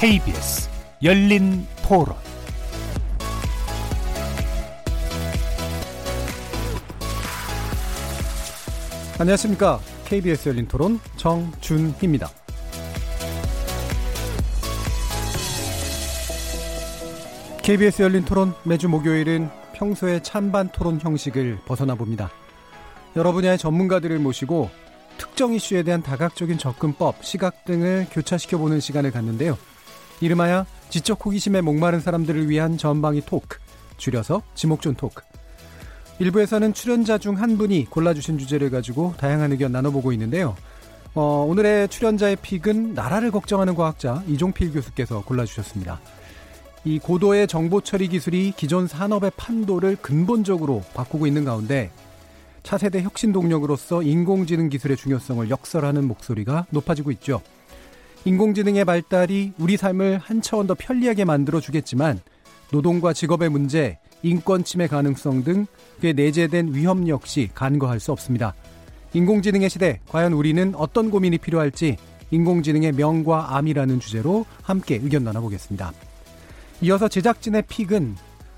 KBS 열린 토론 안녕하십니까. KBS 열린 토론 정준희입니다. KBS 열린 토론 매주 목요일은 평소의 찬반 토론 형식을 벗어나 봅니다. 여러 분야의 전문가들을 모시고 특정 이슈에 대한 다각적인 접근법, 시각 등을 교차시켜보는 시간을 갖는데요. 이름하여 지적 호기심에 목마른 사람들을 위한 전방위 토크, 줄여서 지목전 토크. 일부에서는 출연자 중 한 분이 골라주신 주제를 가지고 다양한 의견 나눠보고 있는데요. 어, 오늘의 출연자의 픽은 나라를 걱정하는 과학자 이종필 교수께서 골라주셨습니다. 이 고도의 정보 처리 기술이 기존 산업의 판도를 근본적으로 바꾸고 있는 가운데 차세대 혁신 동력으로서 인공지능 기술의 중요성을 역설하는 목소리가 높아지고 있죠. 인공지능의 발달이 우리 삶을 한 차원 더 편리하게 만들어 주겠지만 노동과 직업의 문제, 인권 침해 가능성 등 그에 내재된 위험 역시 간과할 수 없습니다. 인공지능의 시대, 과연 우리는 어떤 고민이 필요할지 인공지능의 명과 암이라는 주제로 함께 의견 나눠보겠습니다. 이어서 제작진의 픽은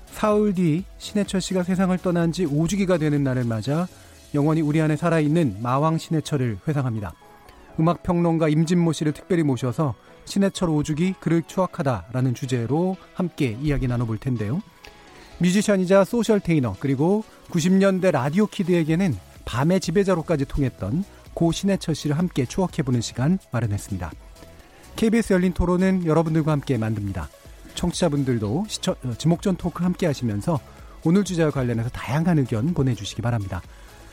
사흘 뒤 신해철 씨가 세상을 떠난 지 5주기가 되는 날을 맞아 영원히 우리 안에 살아있는 마왕 신해철을 회상합니다. 음악평론가 임진모 씨를 특별히 모셔서 신해철 5주기 그를 추억하다라는 주제로 함께 이야기 나눠볼 텐데요. 뮤지션이자 소셜테이너 그리고 90년대 라디오 kid에게는 밤의 지배자로까지 통했던 고 신해철 씨를 함께 추억해보는 시간 마련했습니다. KBS 열린 토론은 여러분들과 함께 만듭니다. 청취자분들도 어, 지목전 토크 함께 하시면서 오늘 주제와 관련해서 다양한 의견 보내주시기 바랍니다.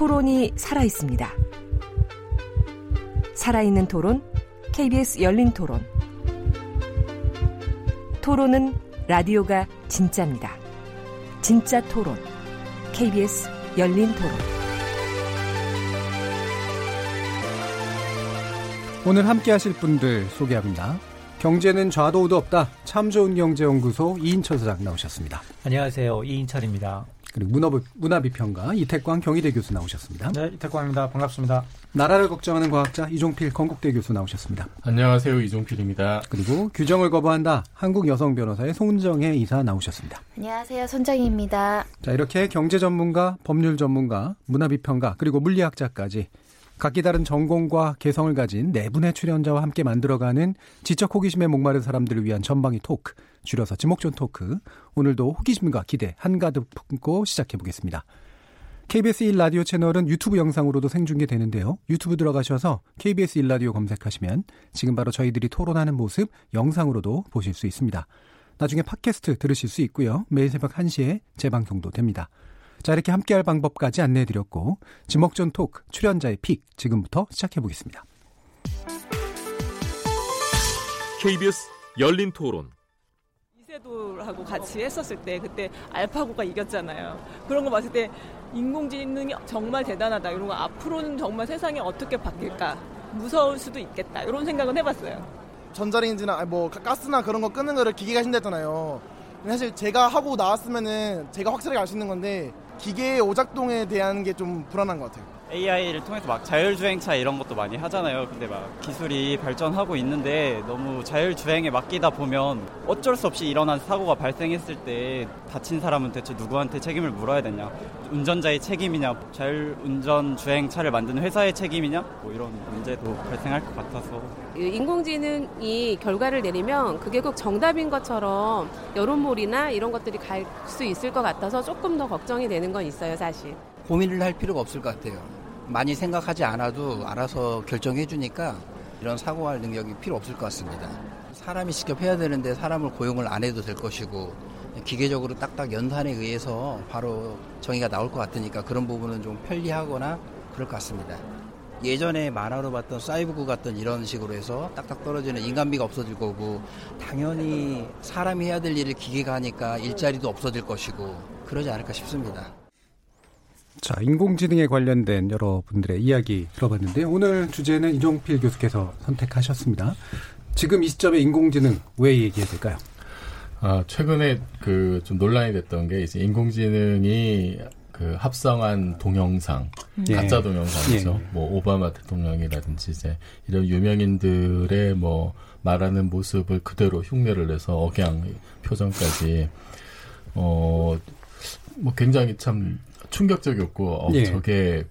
토론이 살아 있습니다. 살아있는 토론, KBS 열린 토론. 토론은 라디오가 진짜입니다. 진짜 토론, KBS 열린 토론. 오늘 함께 하실 분들 소개합니다. 경제는 좌도 우도 없다. 참 좋은 경제연구소 이인철 사장 나오셨습니다. 안녕하세요. 이인철입니다. 그리고 문화비, 문화비평가 이태광 경희대 교수 나오셨습니다. 네, 이태광입니다. 반갑습니다. 나라를 걱정하는 과학자 이종필 건국대 교수 나오셨습니다. 안녕하세요. 이종필입니다. 그리고 규정을 거부한다. 한국 여성 변호사의 송정혜 이사 나오셨습니다. 안녕하세요. 손정희입니다. 자, 이렇게 경제 전문가, 법률 전문가, 문화비평가, 그리고 물리학자까지 각기 다른 전공과 개성을 가진 네 분의 출연자와 함께 만들어가는 지적 호기심에 목마른 사람들을 위한 전방위 토크, 줄여서 지목전 토크. 오늘도 호기심과 기대 한가득 품고 시작해 보겠습니다. KBS 1라디오 채널은 유튜브 영상으로도 생중계되는데요. 유튜브 들어가셔서 KBS 1라디오 검색하시면 지금 바로 저희들이 토론하는 모습 영상으로도 보실 수 있습니다. 나중에 팟캐스트 들으실 수 있고요. 매일 새벽 1시에 재방송도 됩니다. 자, 이렇게 함께할 방법까지 안내해드렸고, 지목전 토크 출연자의 픽 지금부터 시작해보겠습니다. KBS 열린 토론. 이세돌하고 같이 했었을 때 그때 알파고가 이겼잖아요. 그런 거 봤을 때 인공지능이 정말 대단하다. 이런 거 앞으로는 정말 세상이 어떻게 바뀔까. 무서울 수도 있겠다. 이런 생각은 해봤어요. 전자레인지나 뭐 가스나 그런 거 끄는 거를 기계가 하신댔잖아요. 사실 제가 하고 나왔으면은 제가 확실하게 알 수 있는 건데 기계의 오작동에 대한 게 좀 불안한 것 같아요. AI를 통해서 막 자율주행차 이런 것도 많이 하잖아요. 근데 막 기술이 발전하고 있는데 너무 자율주행에 맡기다 보면 어쩔 수 없이 일어난 사고가 발생했을 때 다친 사람은 대체 누구한테 책임을 물어야 되냐. 운전자의 책임이냐, 자율운전 주행차를 만드는 회사의 책임이냐, 뭐 이런 문제도 발생할 것 같아서. 인공지능이 결과를 내리면 그게 꼭 정답인 것처럼 여론몰이나 이런 것들이 갈 수 있을 것 같아서 조금 더 걱정이 되는 건 있어요, 사실. 고민을 할 필요가 없을 것 같아요. 많이 생각하지 않아도 알아서 결정해 주니까 이런 사고할 능력이 필요 없을 것 같습니다. 사람이 직접 해야 되는데 사람을 고용을 안 해도 될 것이고 기계적으로 딱딱 연산에 의해서 바로 정의가 나올 것 같으니까 그런 부분은 좀 편리하거나 그럴 것 같습니다. 예전에 만화로 봤던 사이보그 같던 이런 식으로 해서 딱딱 떨어지는 인간미가 없어질 거고 당연히 사람이 해야 될 일을 기계가 하니까 일자리도 없어질 것이고 그러지 않을까 싶습니다. 자, 인공지능에 관련된 여러분들의 이야기 들어봤는데요. 오늘 주제는 이종필 교수께서 선택하셨습니다. 지금 이 시점에 인공지능 왜 얘기해야 될까요? 아, 최근에 그 좀 논란이 됐던 게 이제 인공지능이 그 합성한 동영상, 예. 가짜 동영상이죠. 예. 뭐 오바마 대통령이라든지 이제 이런 유명인들의 뭐 말하는 모습을 그대로 흉내를 내서 억양 표정까지 어 뭐 굉장히 참 충격적이었고 어, 예. 저게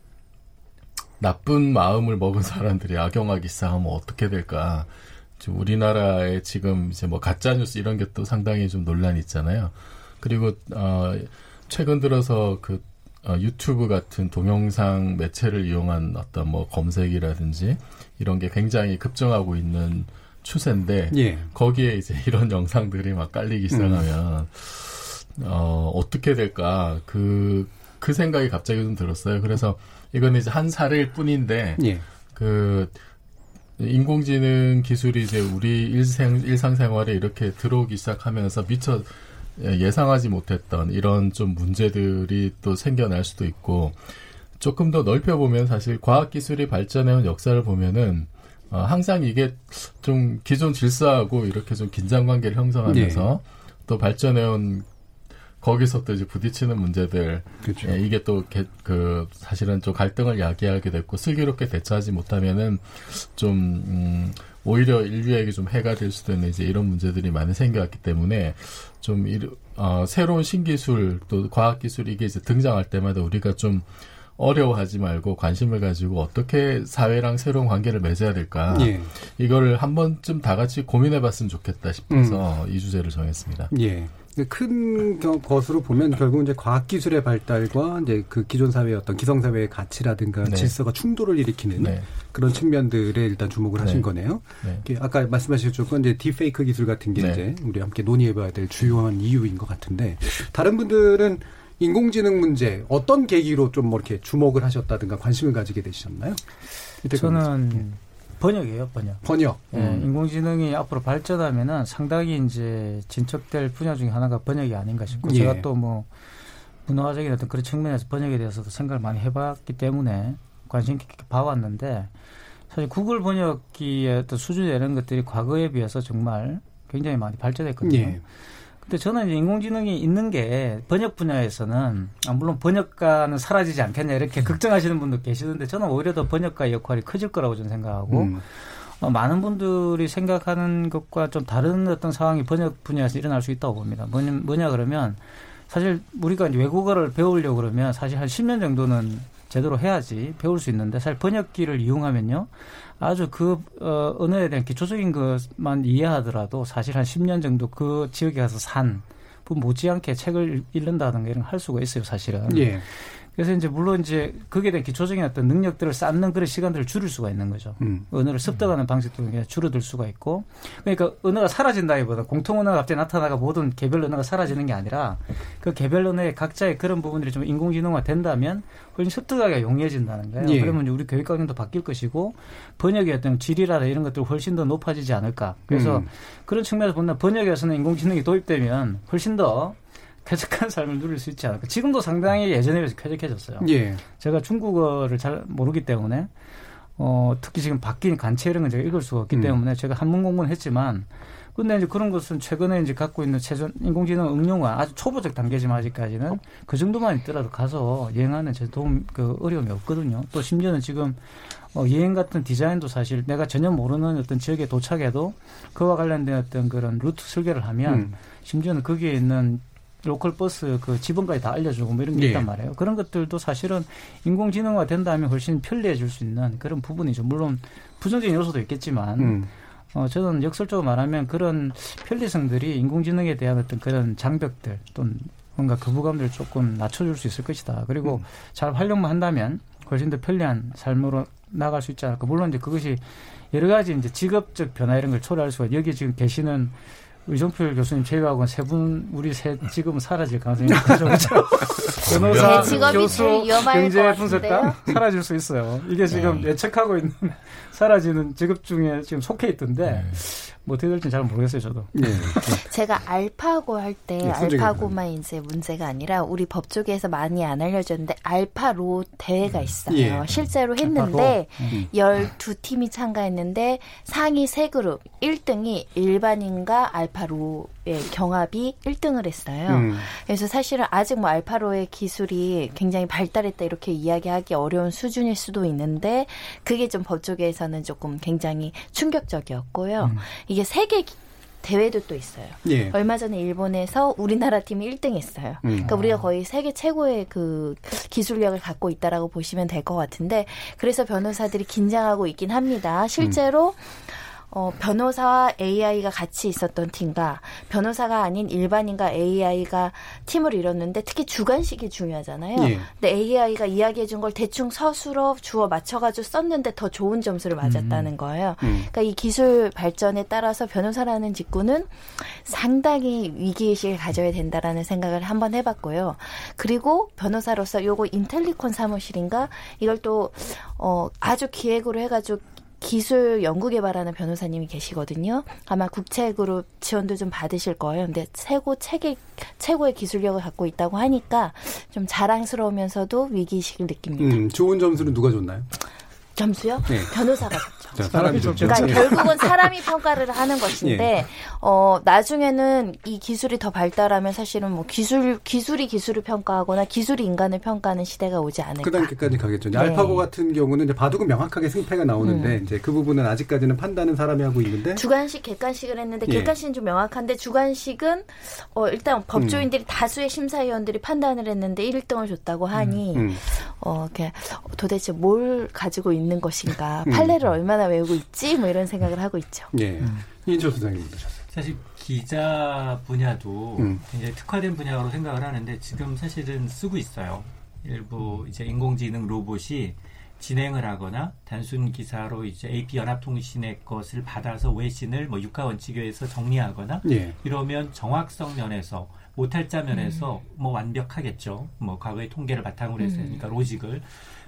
나쁜 마음을 먹은 사람들이 악영하기 시작하면 어떻게 될까? 지금 우리나라에 지금 이제 뭐 가짜 뉴스 이런 게 또 상당히 좀 논란이 있잖아요. 그리고 어 최근 들어서 그 어, 유튜브 같은 동영상 매체를 이용한 어떤 뭐 검색이라든지 이런 게 굉장히 급증하고 있는 추세인데 예. 거기에 이제 이런 영상들이 막 깔리기 시작하면 어 어떻게 될까 그 그 생각이 갑자기 좀 들었어요. 그래서 이거는 이제 한 사례일 뿐인데 예. 그 인공지능 기술이 이제 우리 일생 일상생활에 이렇게 들어오기 시작하면서 미처 예상하지 못했던 이런 좀 문제들이 또 생겨날 수도 있고 조금 더 넓혀 보면 사실 과학 기술이 발전해온 역사를 보면은 어, 항상 이게 좀 기존 질서하고 이렇게 좀 긴장 관계를 형성하면서 또 발전해온 거기서 또 이제 부딪히는 문제들 그렇죠. 예, 이게 또 그 사실은 좀 갈등을 야기하게 됐고 슬기롭게 대처하지 못하면은 좀 음, 오히려 인류에게 좀 해가 될 수도 있는 이제 이런 문제들이 많이 생겨왔기 때문에 좀 이, 어, 새로운 신기술 또 과학 기술 이게 이제 등장할 때마다 우리가 좀 어려워하지 말고 관심을 가지고 어떻게 사회랑 새로운 관계를 맺어야 될까 예. 이거를 한 번쯤 다 같이 고민해봤으면 좋겠다 싶어서 이 주제를 정했습니다. 예. 큰 겨- 것으로 보면 결국 이제 과학 기술의 발달과 이제 그 기존 사회의 어떤 기성 사회의 가치라든가 네. 질서가 충돌을 일으키는 네. 그런 측면들에 일단 주목을 하신 네. 거네요. 네. 아까 말씀하셨던 이제 딥페이크 기술 같은 게 네. 이제 우리 함께 논의해봐야 될 주요한 이유인 것 같은데 다른 분들은 인공지능 문제 어떤 계기로 좀 뭐 이렇게 주목을 하셨다든가 관심을 가지게 되셨나요? 저는 번역이에요, 번역. 번역. 예, 음. 인공지능이 앞으로 발전하면은 상당히 이제 진척될 분야 중에 하나가 번역이 아닌가 싶고 예. 제가 또 뭐 문화적인 어떤 그런 측면에서 번역에 대해서도 생각을 많이 해봤기 때문에 관심 깊게 봐왔는데 사실 구글 번역기의 어떤 수준이 이런 것들이 과거에 비해서 정말 굉장히 많이 발전했거든요. 예. 근데 저는 인공지능이 있는 게 번역 분야에서는 아, 물론 번역가는 사라지지 않겠냐 이렇게 걱정하시는 분도 계시는데 저는 오히려 더 번역가의 역할이 커질 거라고 저는 생각하고 음. 어, 많은 분들이 생각하는 것과 좀 다른 어떤 상황이 번역 분야에서 일어날 수 있다고 봅니다. 뭐냐, 뭐냐 그러면 사실 우리가 이제 외국어를 배우려고 그러면 사실 한 10년 정도는 제대로 해야지 배울 수 있는데 사실 번역기를 이용하면요. 아주 그 어, 언어에 대한 기초적인 것만 이해하더라도 사실 한 10년 정도 그 지역에 가서 산 그 못지않게 책을 읽는다든가 이런 걸 할 수가 있어요, 사실은. 예. 그래서 이제 물론 이제 거기에 대한 기초적인 어떤 능력들을 쌓는 그런 시간들을 줄일 수가 있는 거죠. 음. 언어를 습득하는 방식도 그냥 줄어들 수가 있고. 그러니까 언어가 사라진다기보다 공통 언어가 갑자기 나타나가 모든 개별 언어가 사라지는 게 아니라 그 개별 언어의 각자의 그런 부분들이 좀 인공지능화 된다면 훨씬 습득하기가 용이해진다는 거예요. 예. 그러면 우리 교육 과정도 바뀔 것이고 번역의 어떤 질이라든 이런 것들 훨씬 더 높아지지 않을까. 그래서 음. 그런 측면에서 본다면 번역에서는 인공지능이 도입되면 훨씬 더 쾌적한 삶을 누릴 수 있지 않을까. 지금도 상당히 예전에 비해서 쾌적해졌어요. 예. 제가 중국어를 잘 모르기 때문에 어, 특히 지금 바뀐 관체 이런 건 제가 읽을 수가 없기 음. 때문에 제가 한문 공부는 했지만 근데 이제 그런 것은 최근에 이제 갖고 있는 최전 인공지능 응용화 아주 초보적 단계지만 아직까지는 그 정도만 있더라도 가서 여행하는 제 도움 그 어려움이 없거든요. 또 심지어는 지금 어, 여행 같은 디자인도 사실 내가 전혀 모르는 어떤 지역에 도착해도 그와 관련된 어떤 그런 루트 설계를 하면 음. 심지어는 거기에 있는 로컬 버스 그 지번까지 다 알려주고 뭐 이런 게 예. 있단 말이에요. 그런 것들도 사실은 인공지능화 된다면 훨씬 편리해질 수 있는 그런 부분이죠. 물론 부정적인 요소도 있겠지만 음. 어, 저는 역설적으로 말하면 그런 편리성들이 인공지능에 대한 어떤 그런 장벽들 또는 뭔가 거부감들을 조금 낮춰줄 수 있을 것이다. 그리고 음. 잘 활용만 한다면 훨씬 더 편리한 삶으로 나갈 수 있지 않을까. 물론 이제 그것이 여러 가지 이제 직업적 변화 이런 걸 초래할 수가 여기 지금 계시는 의정필 교수님 제외하고는 세분 우리 세 지금 사라질 가능성이. 그렇죠? 변호사, 교수, 경제 분석가 사라질 수 있어요. 이게 지금 네. 예측하고 있는 사라지는 직업 중에 지금 속해 있던데 네. 뭐 어떻게 될지 잘 모르겠어요, 저도. 네. 제가 알파고 할때 네, 알파고만 이제 문제가 아니라 우리 법 쪽에서 많이 안 알려졌는데 알파로 대회가 있어요. 예. 실제로 했는데 음. 12팀이 참가했는데 상위 3그룹 1등이 일반인과 알파로의 경합이 1등을 했어요. 음. 그래서 사실은 아직 뭐 알파로의 기술이 굉장히 발달했다 이렇게 이야기하기 어려운 수준일 수도 있는데 그게 좀법 쪽에서는 조금 굉장히 충격적이었고요. 음. 이게 세계 대회도 또 있어요. 예. 얼마 전에 일본에서 우리나라 팀이 1등 했어요. 음. 그러니까 우리가 거의 세계 최고의 그 기술력을 갖고 있다라고 보시면 될 것 같은데 그래서 변호사들이 긴장하고 있긴 합니다. 실제로 음. 어, 변호사와 AI가 같이 있었던 팀과 변호사가 아닌 일반인과 AI가 팀을 이뤘는데 특히 주관식이 중요하잖아요. 예. 근데 AI가 이야기해 준 걸 대충 서술어 주어 맞춰가지고 썼는데 더 좋은 점수를 맞았다는 음. 거예요. 음. 그러니까 이 기술 발전에 따라서 변호사라는 직구는 상당히 위기의식을 가져야 된다라는 생각을 한번 해봤고요. 그리고 변호사로서 요거 인텔리콘 사무실인가 이걸 또 어, 아주 기획으로 해가지고 기술 연구 개발하는 변호사님이 계시거든요. 아마 국책으로 지원도 좀 받으실 거예요. 근데 최고 책의 최고의 기술력을 갖고 있다고 하니까 좀 자랑스러우면서도 위기의식을 느낍니다. 음, 좋은 점수는 누가 줬나요? 점수요? 네. 변호사가 줬죠. 사람이 줬죠. 그러니까 결국은 사람이 평가를 하는 것인데 네. 어 나중에는 이 기술이 더 발달하면 사실은 뭐 기술 기술이 기술을 평가하거나 기술이 인간을 평가하는 시대가 오지 않을까. 그 단계까지 가겠죠. 네. 알파고 같은 경우는 이제 바둑은 명확하게 승패가 나오는데 음. 이제 그 부분은 아직까지는 판단은 사람이 하고 있는데 주관식 객관식을 했는데 예. 객관식은 좀 명확한데 주관식은 어 일단 법조인들이 음. 다수의 심사위원들이 판단을 했는데 1등을 줬다고 하니 음. 음. 어 이렇게 도대체 뭘 가지고 있는 것인가, 음. 판례를 얼마나 외우고 있지, 뭐 이런 생각을 하고 있죠. 예. 이인철 소장님 사실 기자 분야도 음. 굉장히 특화된 분야로 생각을 하는데 지금 사실은 쓰고 있어요. 일부 이제 인공지능 로봇이 진행을 하거나 단순 기사로 이제 AP 연합통신의 것을 받아서 외신을 뭐 육하 원칙에 의해서 정리하거나 예. 이러면 정확성 면에서 오탈자 면에서 음. 뭐 완벽하겠죠. 뭐 과거의 통계를 바탕으로 해서 그러니까 로직을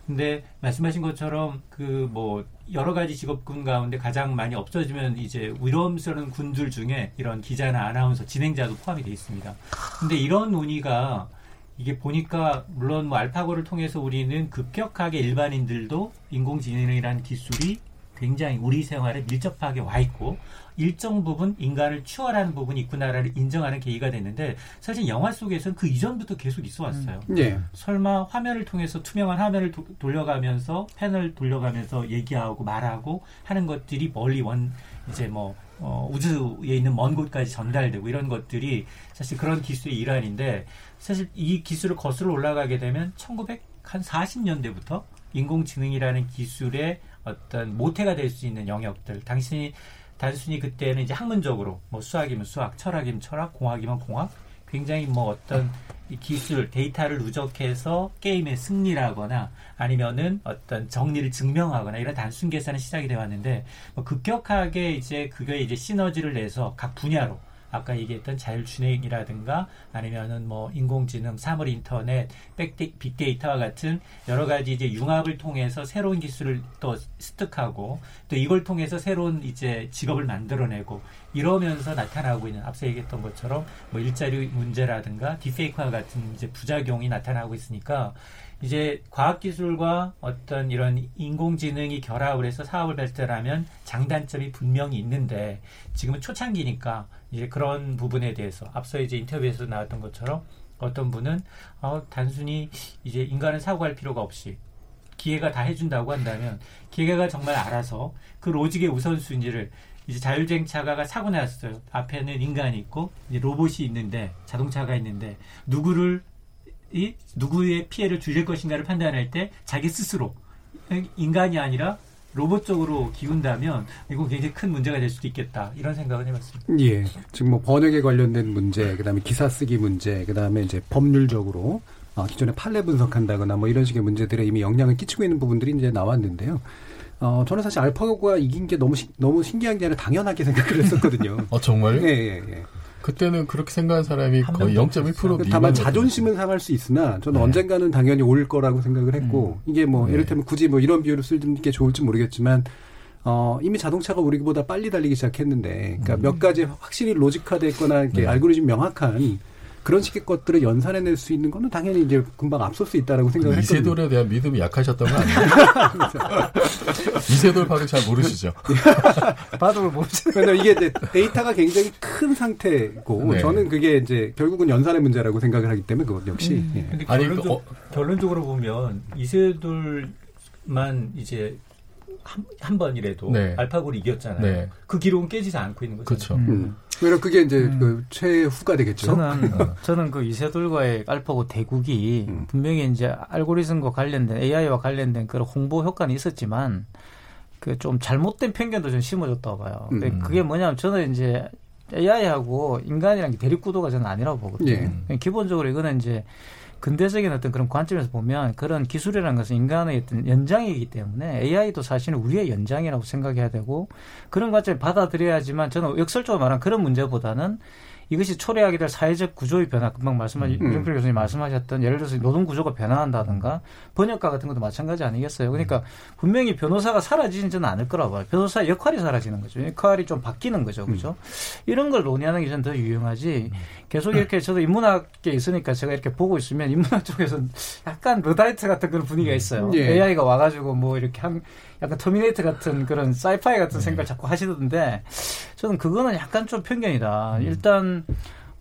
근데 말씀하신 것처럼 그 뭐 여러 가지 직업군 가운데 가장 많이 없어지면 이제 위험스러운 군들 중에 이런 기자나 아나운서 진행자도 포함이 돼 있습니다. 근데 이런 논의가 이게 보니까 물론 뭐 알파고를 통해서 우리는 급격하게 일반인들도 인공지능이라는 기술이 굉장히 우리 생활에 밀접하게 와 있고 일정 부분 인간을 추월하는 부분이 있구나를 인정하는 계기가 됐는데 사실 영화 속에서는 그 이전부터 계속 있어 왔어요. 음. 예. 설마 화면을 통해서 투명한 화면을 도, 돌려가면서 펜을 돌려가면서 얘기하고 말하고 하는 것들이 멀리 원 이제 뭐 어, 우주에 있는 먼 곳까지 전달되고 이런 것들이 사실 그런 기술의 일환인데 사실 이 기술을 거슬러 올라가게 되면 1940년대부터 인공지능이라는 기술의 어떤 모태가 될 수 있는 영역들 당신이 단순히 그때는 이제 학문적으로 뭐 수학이면 수학, 철학이면 철학, 공학이면 공학 굉장히 뭐 어떤 기술, 데이터를 누적해서 게임의 승리라거나 아니면은 어떤 정리를 증명하거나 이런 단순 계산이 시작이 되어 왔는데 뭐 급격하게 이제 그게 이제 시너지를 내서 각 분야로 아까 얘기했던 자율주행이라든가 아니면은 뭐 인공지능, 사물 인터넷, 백데, 빅데이터와 같은 여러 가지 이제 융합을 통해서 새로운 기술을 또 습득하고 또 이걸 통해서 새로운 이제 직업을 만들어내고 이러면서 나타나고 있는 앞서 얘기했던 것처럼 뭐 일자리 문제라든가 디페이크와 같은 이제 부작용이 나타나고 있으니까 이제 과학기술과 어떤 이런 인공지능이 결합을 해서 사업을 발달하면 장단점이 분명히 있는데 지금은 초창기니까 이제 그런 부분에 대해서 앞서 이제 인터뷰에서 나왔던 것처럼 어떤 분은 어, 단순히 이제 인간은 사고할 필요가 없이 기계가 다 해준다고 한다면 기계가 정말 알아서 그 로직의 우선순위를 이제 자율주행차가 사고 났어요. 앞에는 인간이 있고 이제 로봇이 있는데 자동차가 있는데 누구를 이 누구의 피해를 줄일 것인가를 판단할 때 자기 스스로 인간이 아니라 로봇 쪽으로 기운다면 이거 굉장히 큰 문제가 될 수도 있겠다 이런 생각을 해봤습니다. 예, 지금 뭐 번역에 관련된 문제, 그다음에 기사 쓰기 문제, 그다음에 이제 법률적으로 어, 기존에 판례 분석한다거나 뭐 이런 식의 문제들에 이미 영향을 끼치고 있는 부분들이 이제 나왔는데요. 어, 저는 사실 알파고가 이긴 게 너무, 시, 너무 신기한 게 아니라 당연하게 생각을 했었거든요. 어, 정말요? 예, 예, 예. 그때는 그렇게 생각한 사람이 거의 0.1% 다만 자존심은 상할 수 있으나 저는 네. 언젠가는 당연히 올 거라고 생각을 했고 음. 이게 뭐 네. 이를테면 굳이 뭐 이런 비유를 쓰는 게 좋을지 모르겠지만 어, 이미 자동차가 우리보다 빨리 달리기 시작했는데 그러니까 음. 몇 가지 확실히 로직화돼 있거나 이렇게 네. 알고리즘 명확한 그런 식의 것들을 연산해낼 수 있는 거는 당연히 이제 금방 앞설 수 있다라고 생각을 했거든요. 이세돌에 대한 믿음이 약하셨던 거 아니에요? 이세돌 바둑 잘 모르시죠? 바둑을 모르죠. 왜냐면 이게 이제 데이터가 굉장히 큰 상태고 네. 저는 그게 이제 결국은 연산의 문제라고 생각을 하기 때문에 그것 역시. 음. 예. 아니 결론적, 어, 결론적으로 보면 이세돌만 이제 한, 한 번이라도 네. 알파고를 이겼잖아요. 네. 그 기록은 깨지지 않고 있는 거죠. 그렇죠. 음. 왜냐 그게 이제 음. 그 최후가 되겠죠. 저는 어. 저는 그 이세돌과의 알파고 대국이 음. 분명히 이제 알고리즘과 관련된 AI와 관련된 그런 홍보 효과는 있었지만 그 좀 잘못된 편견도 좀 심어줬다고 봐요. 음. 그게 뭐냐면 저는 이제 AI하고 인간이랑 대립 구도가 저는 아니라고 보거든요. 예. 기본적으로 이거는 이제 근대적인 어떤 그런 관점에서 보면 그런 기술이라는 것은 인간의 어떤 연장이기 때문에 AI도 사실은 우리의 연장이라고 생각해야 되고 그런 관점을 받아들여야지만 저는 역설적으로 말한 그런 문제보다는 이것이 초래하게 될 사회적 구조의 변화, 금방 말씀하신 음. 유정필 교수님 말씀하셨던 예를 들어서 노동 구조가 변화한다든가 번역가 같은 것도 마찬가지 아니겠어요. 그러니까 분명히 변호사가 사라지지는 않을 거라고 봐요. 변호사 역할이 사라지는 거죠. 역할이 좀 바뀌는 거죠. 그죠? 음. 이런 걸 논의하는 게 저는 더 유용하지. 계속 이렇게 저도 인문학계 있으니까 제가 이렇게 보고 있으면 인문학 쪽에서는 약간 러다이트 같은 그런 분위기가 있어요. 예. AI가 와가지고 뭐 이렇게 한 약간 터미네이터 같은 그런 sci-fi 같은 네. 생각을 자꾸 하시던데 저는 그거는 약간 좀 편견이다. 음. 일단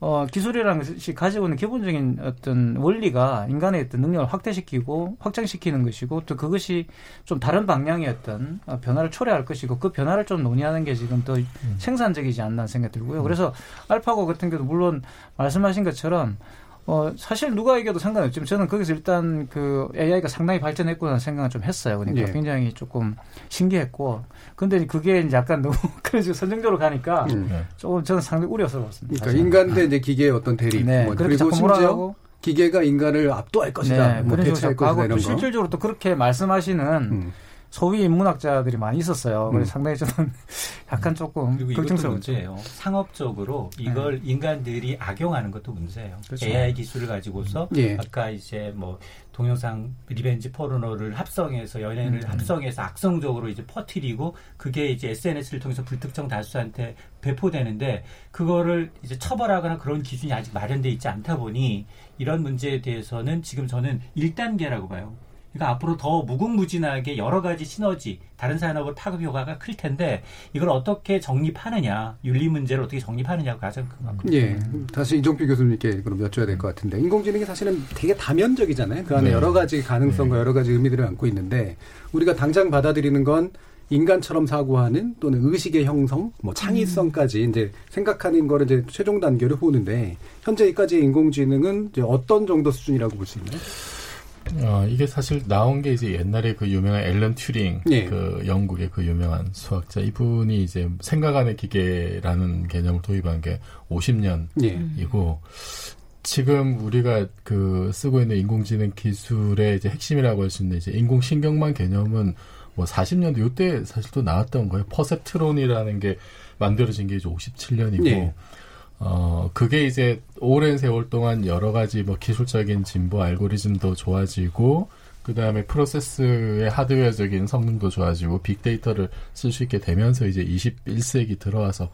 어, 기술이라는 것이 가지고 있는 기본적인 어떤 원리가 인간의 어떤 능력을 확대시키고 확장시키는 것이고 또 그것이 좀 다른 방향의 어떤 어, 변화를 초래할 것이고 그 변화를 좀 논의하는 게 지금 더 음. 생산적이지 않나 생각이 들고요. 그래서 알파고 같은 경우도 물론 말씀하신 것처럼 어, 사실 누가 이겨도 상관없지만 저는 거기서 일단 그 AI가 상당히 발전했구나 생각을 좀 했어요. 그러니까 예. 굉장히 조금 신기했고. 근데 그게 이제 약간 너무 그런 식으로 선정적으로 가니까 음. 조금 저는 상당히 우려스러웠습니다. 그러니까 인간 대 이제 기계의 어떤 대립. 네. 뭐, 그리고 심지어 기계가 인간을 압도할 것이다. 네. 뭐 대체할 것이다 이런 거. 실질적으로 또 그렇게 말씀하시는 음. 소위 인문학자들이 많이 있었어요. 그래서 음. 상당히 저는 약간 조금 걱정스러운 문제예요. 상업적으로 이걸 네. 인간들이 악용하는 것도 문제예요. 그렇죠. AI 기술을 가지고서 예. 아까 이제 뭐 동영상 revenge 포르노를 합성해서 연예인을 음. 합성해서 악성적으로 이제 퍼뜨리고 그게 이제 SNS를 통해서 불특정 다수한테 배포되는데 그거를 이제 처벌하거나 그런 기준이 아직 마련돼 있지 않다 보니 이런 문제에 대해서는 지금 저는 1단계라고 봐요. 그러니까 앞으로 더 무궁무진하게 여러 가지 시너지, 다른 산업을 파급 효과가 클 텐데 이걸 어떻게 정립하느냐, 윤리 문제를 어떻게 정립하느냐가 가장 큰 관건. 예, 다시 이종필 교수님께 그럼 여쭤야 될 것 같은데 인공지능이 사실은 되게 다면적이잖아요. 그 안에 네. 여러 가지 가능성과 네. 여러 가지 의미들을 안고 있는데 우리가 당장 받아들이는 건 인간처럼 사고하는 또는 의식의 형성, 뭐 창의성까지 음. 이제 생각하는 거를 이제 최종 단계로 보는데 현재까지의 인공지능은 이제 어떤 정도 수준이라고 볼 수 있나요? 어, 이게 사실 나온 게 이제 옛날에 그 유명한 앨런 튜링, 예. 그 영국의 그 유명한 수학자, 이분이 이제 생각하는 기계라는 개념을 도입한 게 50년이고, 예. 지금 우리가 그 쓰고 있는 인공지능 기술의 이제 핵심이라고 할 수 있는 이제 인공신경망 개념은 뭐 40년대 요때 사실 또 나왔던 거예요. perceptron이라는 게 만들어진 게 이제 57년이고, 예. 어, 그게 이제 오랜 세월 동안 여러 가지 뭐 기술적인 진보, 알고리즘도 좋아지고, 그 다음에 프로세서의 하드웨어적인 성능도 좋아지고, 빅데이터를 쓸 수 있게 되면서 이제 21세기 들어와서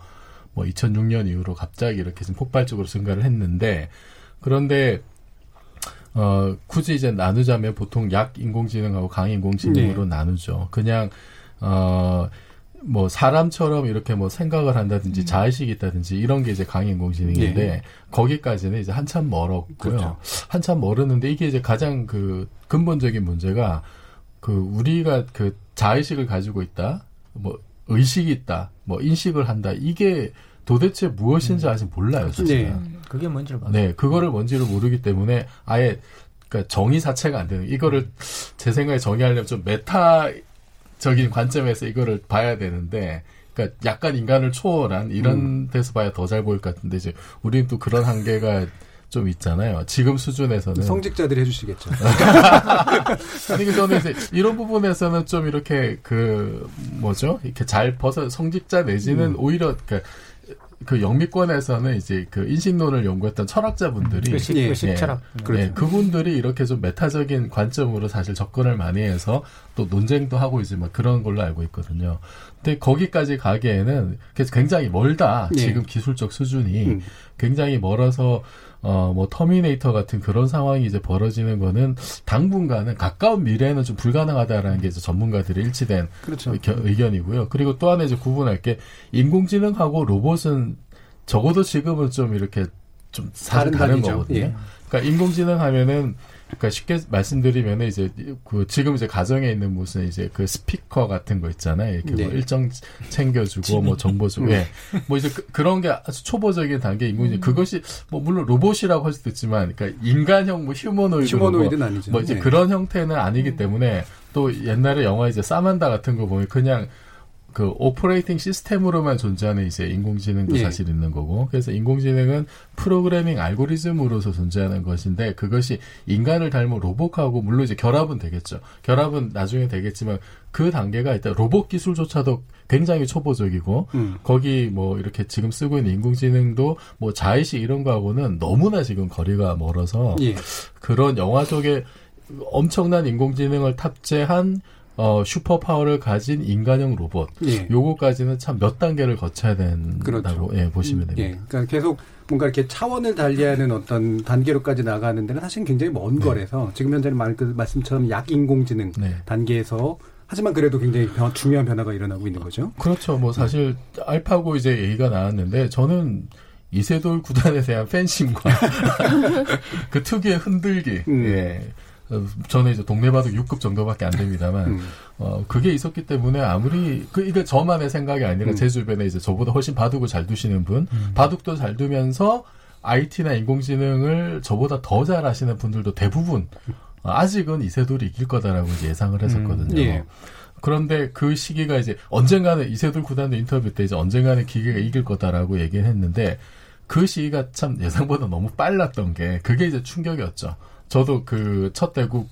뭐 2006년 이후로 갑자기 이렇게 좀 폭발적으로 증가를 했는데, 그런데, 어, 굳이 이제 나누자면 보통 약 인공지능하고 강 인공지능으로 네. 나누죠. 그냥, 어, 뭐 사람처럼 이렇게 뭐 생각을 한다든지 음. 자의식이 있다든지 이런 게 이제 강인공지능인데 네. 거기까지는 이제 한참 멀었고요. 그렇죠. 한참 멀었는데 이게 이제 가장 그 근본적인 문제가 그 우리가 그 자의식을 가지고 있다, 뭐 의식이 있다, 뭐 인식을 한다 이게 도대체 무엇인지 음. 아직 몰라요, 사실. 네. 그게 뭔지를 몰라요. 네, 그거를 뭔지를 모르기 때문에 아예 그러니까 정의 자체가 안 되는 이거를 제 생각에 정의하려면 좀 메타 적인 관점에서 이거를 봐야 되는데 그러니까 약간 인간을 초월한 이런 음. 데서 봐야 더 잘 보일 것 같은데 이제 우리는 또 그런 한계가 좀 있잖아요. 지금 수준에서는 성직자들이 해주시겠죠. 아니 저는 이제 이런 부분에서는 좀 이렇게 그 뭐죠 이렇게 잘 벗어 성직자 내지는 음. 오히려 그 그 영미권에서는 이제 그 인식론을 연구했던 철학자분들이 의식, 예, 의식 철학 예, 그렇죠. 예, 그분들이 이렇게 좀 메타적인 관점으로 사실 접근을 많이 해서 또 논쟁도 하고 이제 막 그런 걸로 알고 있거든요. 근데 거기까지 가기에는 굉장히 멀다. 예. 지금 기술적 수준이 음. 굉장히 멀어서 어, 뭐, 터미네이터 같은 그런 상황이 이제 벌어지는 거는 당분간은 가까운 미래에는 좀 불가능하다라는 게 이제 전문가들의 일치된 그렇죠. 의견, 이고요 그리고 또 하나 이제 구분할 게 인공지능하고 로봇은 적어도 지금은 좀 이렇게 좀 다른, 다른 거거든요. 예. 그러니까 인공지능 하면은 그러니까 쉽게 말씀드리면 이제 그 지금 이제 가정에 있는 무슨 이제 그 스피커 같은 거 있잖아요. 이렇게 뭐 네. 뭐 일정 챙겨주고 뭐 정보 주고, 예. 뭐 이제 그, 런게 아주 초보적인 단계 인공지능. 음. 그것이 뭐 물론 로봇이라고 할 수도 있지만, 그러니까 인간형 뭐 휴머노이드, 휴머노이드는 뭐, 아니죠. 뭐 이제 네. 그런 형태는 아니기 음. 때문에 또 옛날에 영화 이제 사만다 같은 거 보면 그냥 그 operating system으로만 존재하는 이제 인공지능도 예. 사실 있는 거고 그래서 인공지능은 프로그래밍 알고리즘으로서 존재하는 것인데 그것이 인간을 닮은 로봇하고 물론 이제 결합은 되겠죠. 결합은 나중에 되겠지만 그 단계가 일단 로봇 기술조차도 굉장히 초보적이고 음. 거기 뭐 이렇게 지금 쓰고 있는 인공지능도 뭐 자의식 이런 거하고는 너무나 지금 거리가 멀어서 예. 그런 영화 속에 엄청난 인공지능을 탑재한 어, 슈퍼 파워를 가진 인간형 로봇. 예. 요거까지는 참 몇 단계를 거쳐야 된다고 그렇죠. 예, 보시면 음, 됩니다. 예. 그러니까 계속 뭔가 이렇게 차원을 달리하는 어떤 단계로까지 나가는 데는 사실 굉장히 먼 네. 거라서 지금 현재는 말, 그 말씀처럼 약 인공지능 네. 단계에서 하지만 그래도 굉장히 변, 중요한 변화가 일어나고 있는 거죠. 그렇죠. 뭐 사실 네. 알파고 이제 얘기가 나왔는데 저는 이세돌 구단에 대한 팬심과 그 특유의 흔들기. 음. 예. 저는 이제 동네 바둑 6급 정도밖에 안 됩니다만, 음. 어, 그게 있었기 때문에 아무리, 그, 이게 저만의 생각이 아니라 음. 제 주변에 이제 저보다 훨씬 바둑을 잘 두시는 분, 음. 바둑도 잘 두면서 IT나 인공지능을 저보다 더잘 하시는 분들도 대부분, 어, 아직은 이세돌이 이길 거다라고 이제 예상을 했었거든요. 음. 예. 그런데 그 시기가 이제 언젠가는 이세돌 구단의 인터뷰 때 이제 언젠가는 기계가 이길 거다라고 얘기를 했는데 그 시기가 참 예상보다 너무 빨랐던 게 그게 이제 충격이었죠. 저도 그 첫 대국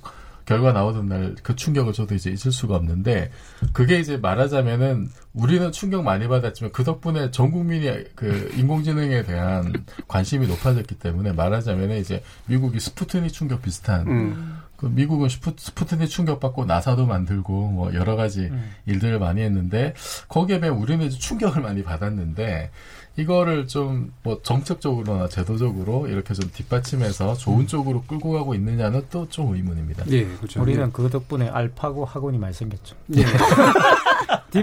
결과 나오던 날 그 충격을 저도 이제 잊을 수가 없는데 그게 이제 말하자면은 우리는 충격 많이 받았지만 그 덕분에 전 국민이 그 인공지능에 대한 관심이 높아졌기 때문에 말하자면은 이제 미국이 스푸트니 충격 비슷한 음. 그 미국은 스푸, 스푸트니 충격받고 나사도 만들고 뭐 여러 가지 음. 일들을 많이 했는데 거기에 비해 우리는 이제 충격을 많이 받았는데 이거를 좀 뭐 정책적으로나 제도적으로 이렇게 좀 뒷받침해서 좋은 음. 쪽으로 끌고 가고 있느냐는 또 좀 의문입니다. 네, 그렇죠. 우리는 그 덕분에 알파고 학원이 많이 생겼죠. 네.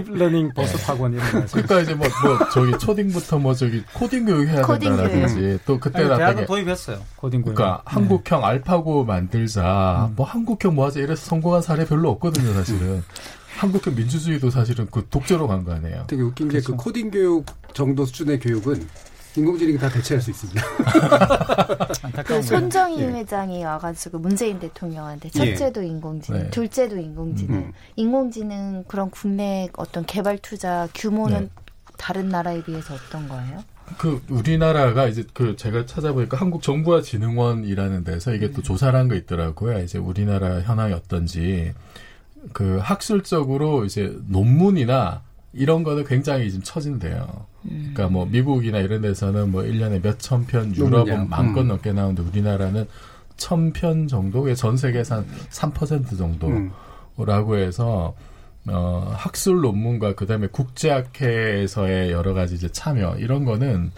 딥러닝 버스 네. 학원 이런 거. 그러니까 이제 뭐, 뭐 저기 초딩부터 뭐 저기 코딩 교육 해야 코딩 된다라든지 교육. 또 그때 나중에 도입했어요. 코딩 교육. 그러니까 네. 한국형 알파고 만들자. 음. 뭐 한국형 뭐 하자 이래서 성공한 사례 별로 없거든요, 사실은. 한국형 민주주의도 사실은 그 독재로 간 거 아니에요. 되게 웃긴 게그 그렇죠. 코딩 교육 정도 수준의 교육은 인공지능이 다 대체할 수 있습니다. 그 손정희 예. 회장이 와가지고 문재인 대통령한테 예. 첫째도 인공지능, 네. 둘째도 인공지능, 음. 인공지능 그런 국내 어떤 개발 투자 규모는 네. 다른 나라에 비해서 어떤 거예요? 그 우리나라가 이제 그 제가 찾아보니까 한국 정부와 진흥원이라는 데서 이게 또 음. 조사를 한 거 있더라고요. 이제 우리나라 현황이 어떤지 그 학술적으로 이제 논문이나 이런 거는 굉장히 지금 처진대요. 음. 그러니까 뭐 미국이나 이런 데서는 뭐 1년에 몇 천 편, 유럽은 만건 음. 넘게 나오는데 우리나라는 천 편 정도? 전 세계에서 한 3% 정도라고 해서 어, 학술 논문과 그다음에 국제학회에서의 여러 가지 이제 참여 이런 거는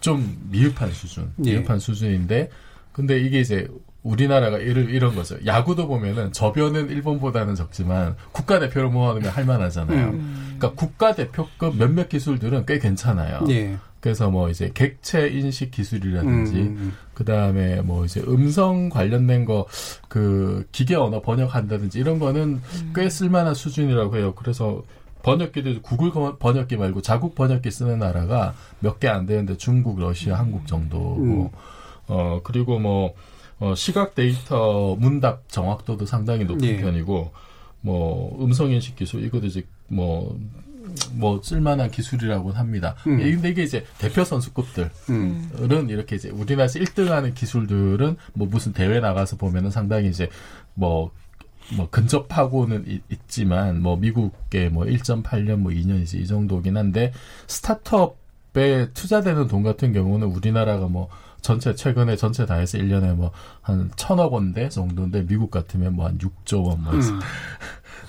좀 미흡한 수준, 예. 미흡한 예. 수준인데 근데 이게 이제 우리나라가 이를 이런 거죠. 야구도 보면은 저변은 일본보다는 적지만 국가대표를 모아놓으면 할만하잖아요. 음. 그러니까 국가대표급 몇몇 기술들은 꽤 괜찮아요. 예. 그래서 뭐 이제 객체 인식 기술이라든지 음. 음, 음. 그 다음에 뭐 이제 음성 관련된 거 그 기계 언어 번역한다든지 이런 거는 음. 꽤 쓸만한 수준이라고 해요. 그래서 번역기도 구글 번역기 말고 자국 번역기 쓰는 나라가 몇 개 안 되는데 중국, 러시아, 한국 정도고 음. 어 그리고 뭐 어, 시각 데이터 문답 정확도도 상당히 높은 예. 편이고 뭐 음성 인식 기술 이것도 이제 뭐뭐 쓸만한 기술이라고 합니다. 음. 예, 근데 이게 이제 대표 선수급들은 음. 이렇게 이제 우리나라에서 1등하는 기술들은 뭐 무슨 대회 나가서 보면은 상당히 이제 뭐뭐 근접하고는 있, 지만 뭐 미국의 뭐 1.8년 뭐 2년이지 이 정도긴 한데 스타트업에 투자되는 돈 같은 경우는 우리나라가 뭐 전체 최근에 전체 다 해서 1년에 뭐 한 천억 원대 정도인데 미국 같으면 뭐 한 6조 원뭐 음.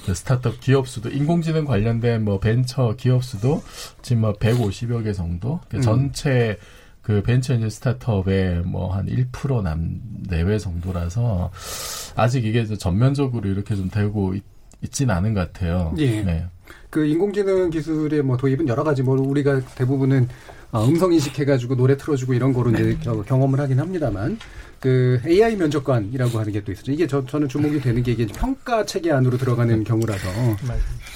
스타트업 기업 수도 인공지능 관련된 뭐 벤처 기업 수도 지금 뭐 150여 개 정도 그 음. 전체 그 벤처 인제 스타트업의 뭐 한 1%남 내외 정도라서 아직 이게 전면적으로 이렇게 좀 되고 있, 있진 않은 것 같아요. 예. 네. 그 인공지능 기술의 뭐 도입은 여러 가지 뭐 우리가 대부분은 어, 음성 인식해가지고 노래 틀어주고 이런 거로 이제 경험을 하긴 합니다만 그 AI 면접관이라고 하는 게 또 있어요. 이게 저, 저는 주목이 되는 게 이게 평가 체계 안으로 들어가는 경우라서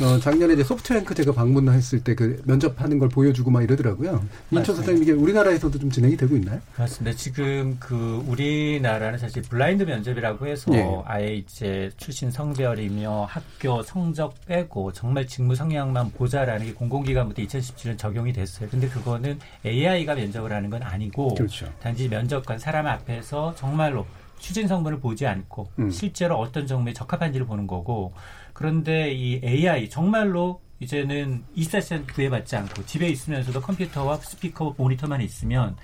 어, 작년에 이제 소프트뱅크 제가 방문했을 때 그 면접하는 걸 보여주고 막 이러더라고요. 인천 선생님 이게 우리나라에서도 좀 진행이 되고 있나요? 맞습니다. 지금 그 우리나라는 사실 블라인드 면접이라고 해서 예. 아예 이제 출신 성별이며 학교 성적 빼고 정말 직무 성향만 보자라는 게 공공기관부터 2017년 적용이 됐어요. 근데 그거는 AI가 면접을 하는 건 아니고 그렇죠. 단지 면접관 사람 앞에서 정말로 추진 성분을 보지 않고 음. 실제로 어떤 정보에 적합한지를 보는 거고 그런데 이 AI 정말로 이제는 24시간 구애받지 않고 집에 있으면서도 컴퓨터와 스피커 모니터만 있으면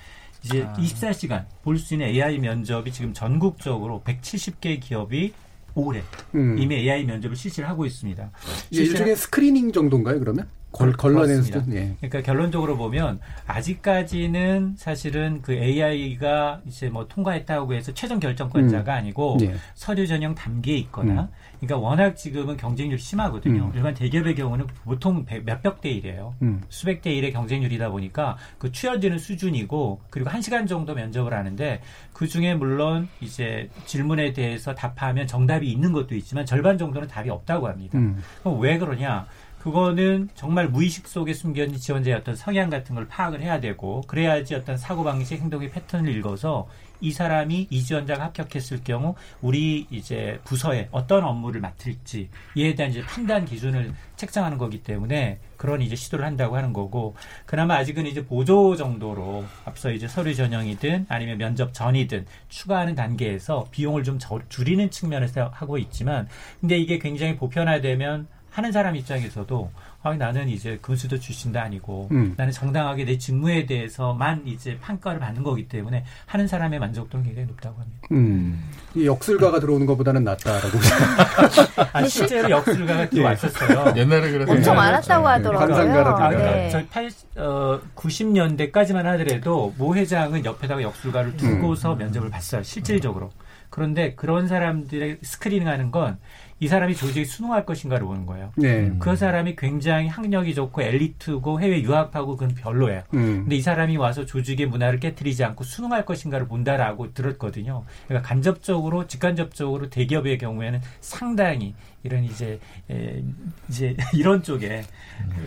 이제 아. 24시간 볼 수 있는 AI 면접이 지금 전국적으로 170개 기업이 올해 음. 이미 AI 면접을 실시를 하고 있습니다. 일종의 screening 정도인가요, 그러면? 걸, 걸러내는 수준? 예. 그러니까 결론적으로 보면 아직까지는 사실은 그 AI가 이제 뭐 통과했다고 해서 최종 결정권자가 음. 아니고 예. 서류 전형 단계에 있거나 음. 그러니까 워낙 지금은 경쟁률이 심하거든요. 음. 일반 대기업의 경우는 보통 몇백 대 일이에요. 음. 수백 대 일의 경쟁률이다 보니까 그 추려내는 수준이고 그리고 한 시간 정도 면접을 하는데 그 중에 물론 이제 질문에 대해서 답하면 정답이 있는 것도 있지만 절반 정도는 답이 없다고 합니다. 음. 그럼 왜 그러냐? 그거는 정말 무의식 속에 숨겨진 지원자의 어떤 성향 같은 걸 파악을 해야 되고 그래야지 어떤 사고방식 행동의 패턴을 읽어서 이 사람이 이 지원자가 합격했을 경우 우리 이제 부서에 어떤 업무를 맡을지 이에 대한 이제 판단 기준을 책정하는 거기 때문에 그런 이제 시도를 한다고 하는 거고 그나마 아직은 이제 보조 정도로 앞서 이제 서류 전형이든 아니면 면접 전이든 추가하는 단계에서 비용을 좀 줄이는 측면에서 하고 있지만 근데 이게 굉장히 보편화되면 하는 사람 입장에서도 아, 나는 이제 군수도 출신도 아니고 음. 나는 정당하게 내 직무에 대해서만 이제 판가를 받는 거기 때문에 하는 사람의 만족도는 굉장히 높다고 합니다. 음. 이 역술가가 들어오는 것보다는 낫다라고. 아, 실제로 역술가가 들어왔었어요. 예. 옛날에 그래서 엄청 많았다고 하더라고요. 아, 네. 저희 8, 어, 90년대까지만 하더라도 모 회장은 옆에다가 역술가를 두고서 음. 면접을 봤어요. 실질적으로. 그런데 그런 사람들의 스크리닝하는 건 이 사람이 조직에 수능할 것인가를 보는 거예요. 네. 그 사람이 굉장히 학력이 좋고 엘리트고 해외 유학하고 그건 별로예요. 음. 근데 이 사람이 와서 조직의 문화를 깨뜨리지 않고 수능할 것인가를 본다라고 들었거든요. 그러니까 간접적으로 직간접적으로 대기업의 경우에는 상당히 이런 이제 에, 이제 이런 쪽에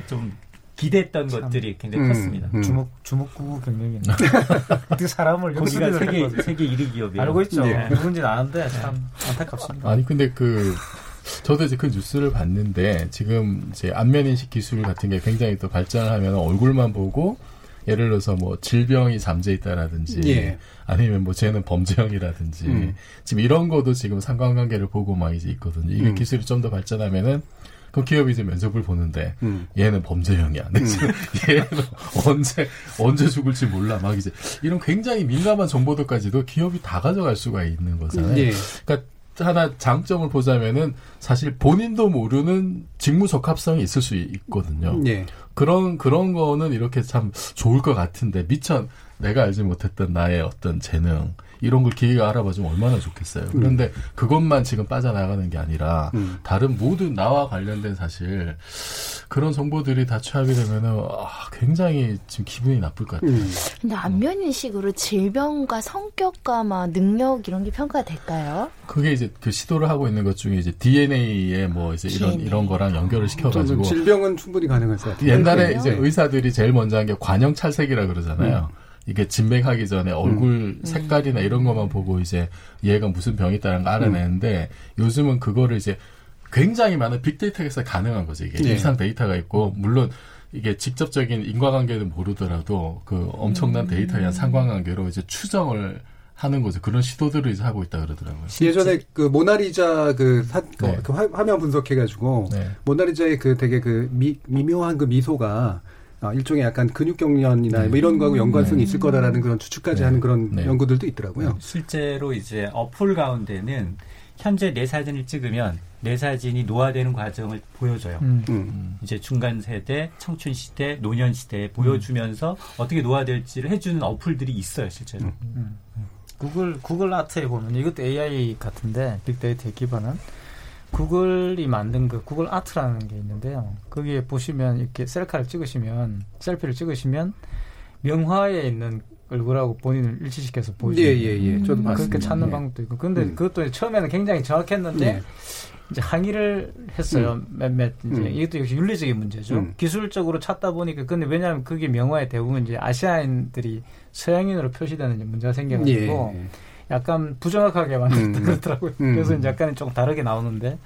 좀 기대했던 것들이 굉장히 음, 컸습니다. 음. 주목 주목구 경영이네. 어떻게 사람을 거기가 세계 세계 1위 기업이에요. 알고 있죠. 네. 누군지 아는데 참 안타깝습니다. 아니 근데 그 저도 이제 그 뉴스를 봤는데 지금 이제 안면 인식 기술 같은 게 굉장히 또 발전을 하면 얼굴만 보고 예를 들어서 뭐 질병이 잠재 있다라든지 예. 아니면 뭐 쟤는 범죄형이라든지 음. 지금 이런 것도 지금 상관관계를 보고 막 이제 있거든요. 이게 음. 기술이 좀 더 발전하면은 그 기업이 이제 면접을 보는데 음. 얘는 범죄형이야. 음. 얘는 언제 언제 죽을지 몰라. 막 이제 이런 굉장히 민감한 정보들까지도 기업이 다 가져갈 수가 있는 거잖아요. 예. 그러니까 하나 장점을 보자면은 사실 본인도 모르는 직무 적합성이 있을 수 있거든요. 예. 그런 그런 거는 이렇게 참 좋을 것 같은데 미처 내가 알지 못했던 나의 어떤 재능 이런 걸 기계가 알아봐주면 얼마나 좋겠어요. 음. 그런데 그것만 지금 빠져나가는 게 아니라 음. 다른 모든 나와 관련된 사실 그런 정보들이 다 취합이 되면은 아, 굉장히 지금 기분이 나쁠 것 같아요. 음. 근데 안면인식으로 질병과 성격과 막 능력 이런 게 평가가 될까요? 그게 이제 그 시도를 하고 있는 것 중에 이제 DNA에 뭐 이제 DNA. 이런 이런 거랑 연결을 시켜가지고 질병은 충분히 가능할 것 같아요. 옛날에 이제 의사들이 제일 먼저 한 게 관형 찰색이라 그러잖아요. 음. 이게 진맥하기 전에 얼굴 음. 색깔이나 이런 것만 보고 이제 얘가 무슨 병이 있다는 걸 알아내는데 음. 요즘은 그거를 이제 굉장히 많은 빅데이터에서 가능한 거죠. 이게 네. 일상 데이터가 있고 물론 이게 직접적인 인과관계는 모르더라도 그 엄청난 음. 데이터에 대한 상관관계로 이제 추정을 하는 거죠. 그런 시도들을 이제 하고 있다 그러더라고요. 예전에 그 모나리자 그, 사, 그 네. 그 화, 면 분석해가지고 네. 모나리자의 그 되게 그 미, 미묘한 그 미소가 아, 일종의 약간 근육경련이나 네. 뭐 이런 거하고 연관성이 네. 있을 거다라는 그런 추측까지 네. 하는 그런 네. 연구들도 있더라고요. 실제로 이제 어플 가운데는 현재 내 사진을 찍으면 내 사진이 노화되는 과정을 보여줘요. 음. 음. 이제 중간 세대, 청춘 시대, 노년 시대에 보여주면서 음. 어떻게 노화될지를 해주는 어플들이 있어요, 실제로. 음. 음. 구글 구글 아트에 보면 이것도 AI 같은데 빅데이터에 기반은 구글이 만든 그 구글 아트라는 게 있는데요. 거기에 보시면 이렇게 셀카를 찍으시면 셀피를 찍으시면 명화에 있는 얼굴하고 본인을 일치시켜서 보여주는 예, 예, 예. 저도 봤습니다. 그렇게 찾는 예. 방법도 있고. 근데 음. 그것도 처음에는 굉장히 정확했는데 예. 이제 항의를 했어요. 음. 몇몇 이제 음. 이것도 역시 윤리적인 문제죠. 음. 기술적으로 찾다 보니까 근데 왜냐하면 그게 명화에 대부분 이제 아시아인들이 서양인으로 표시되는 문제가 생겨가지고 예. 약간 부정확하게 만들었다 음. 그러더라고요. 음. 그래서 이제 약간 조금 다르게 나오는데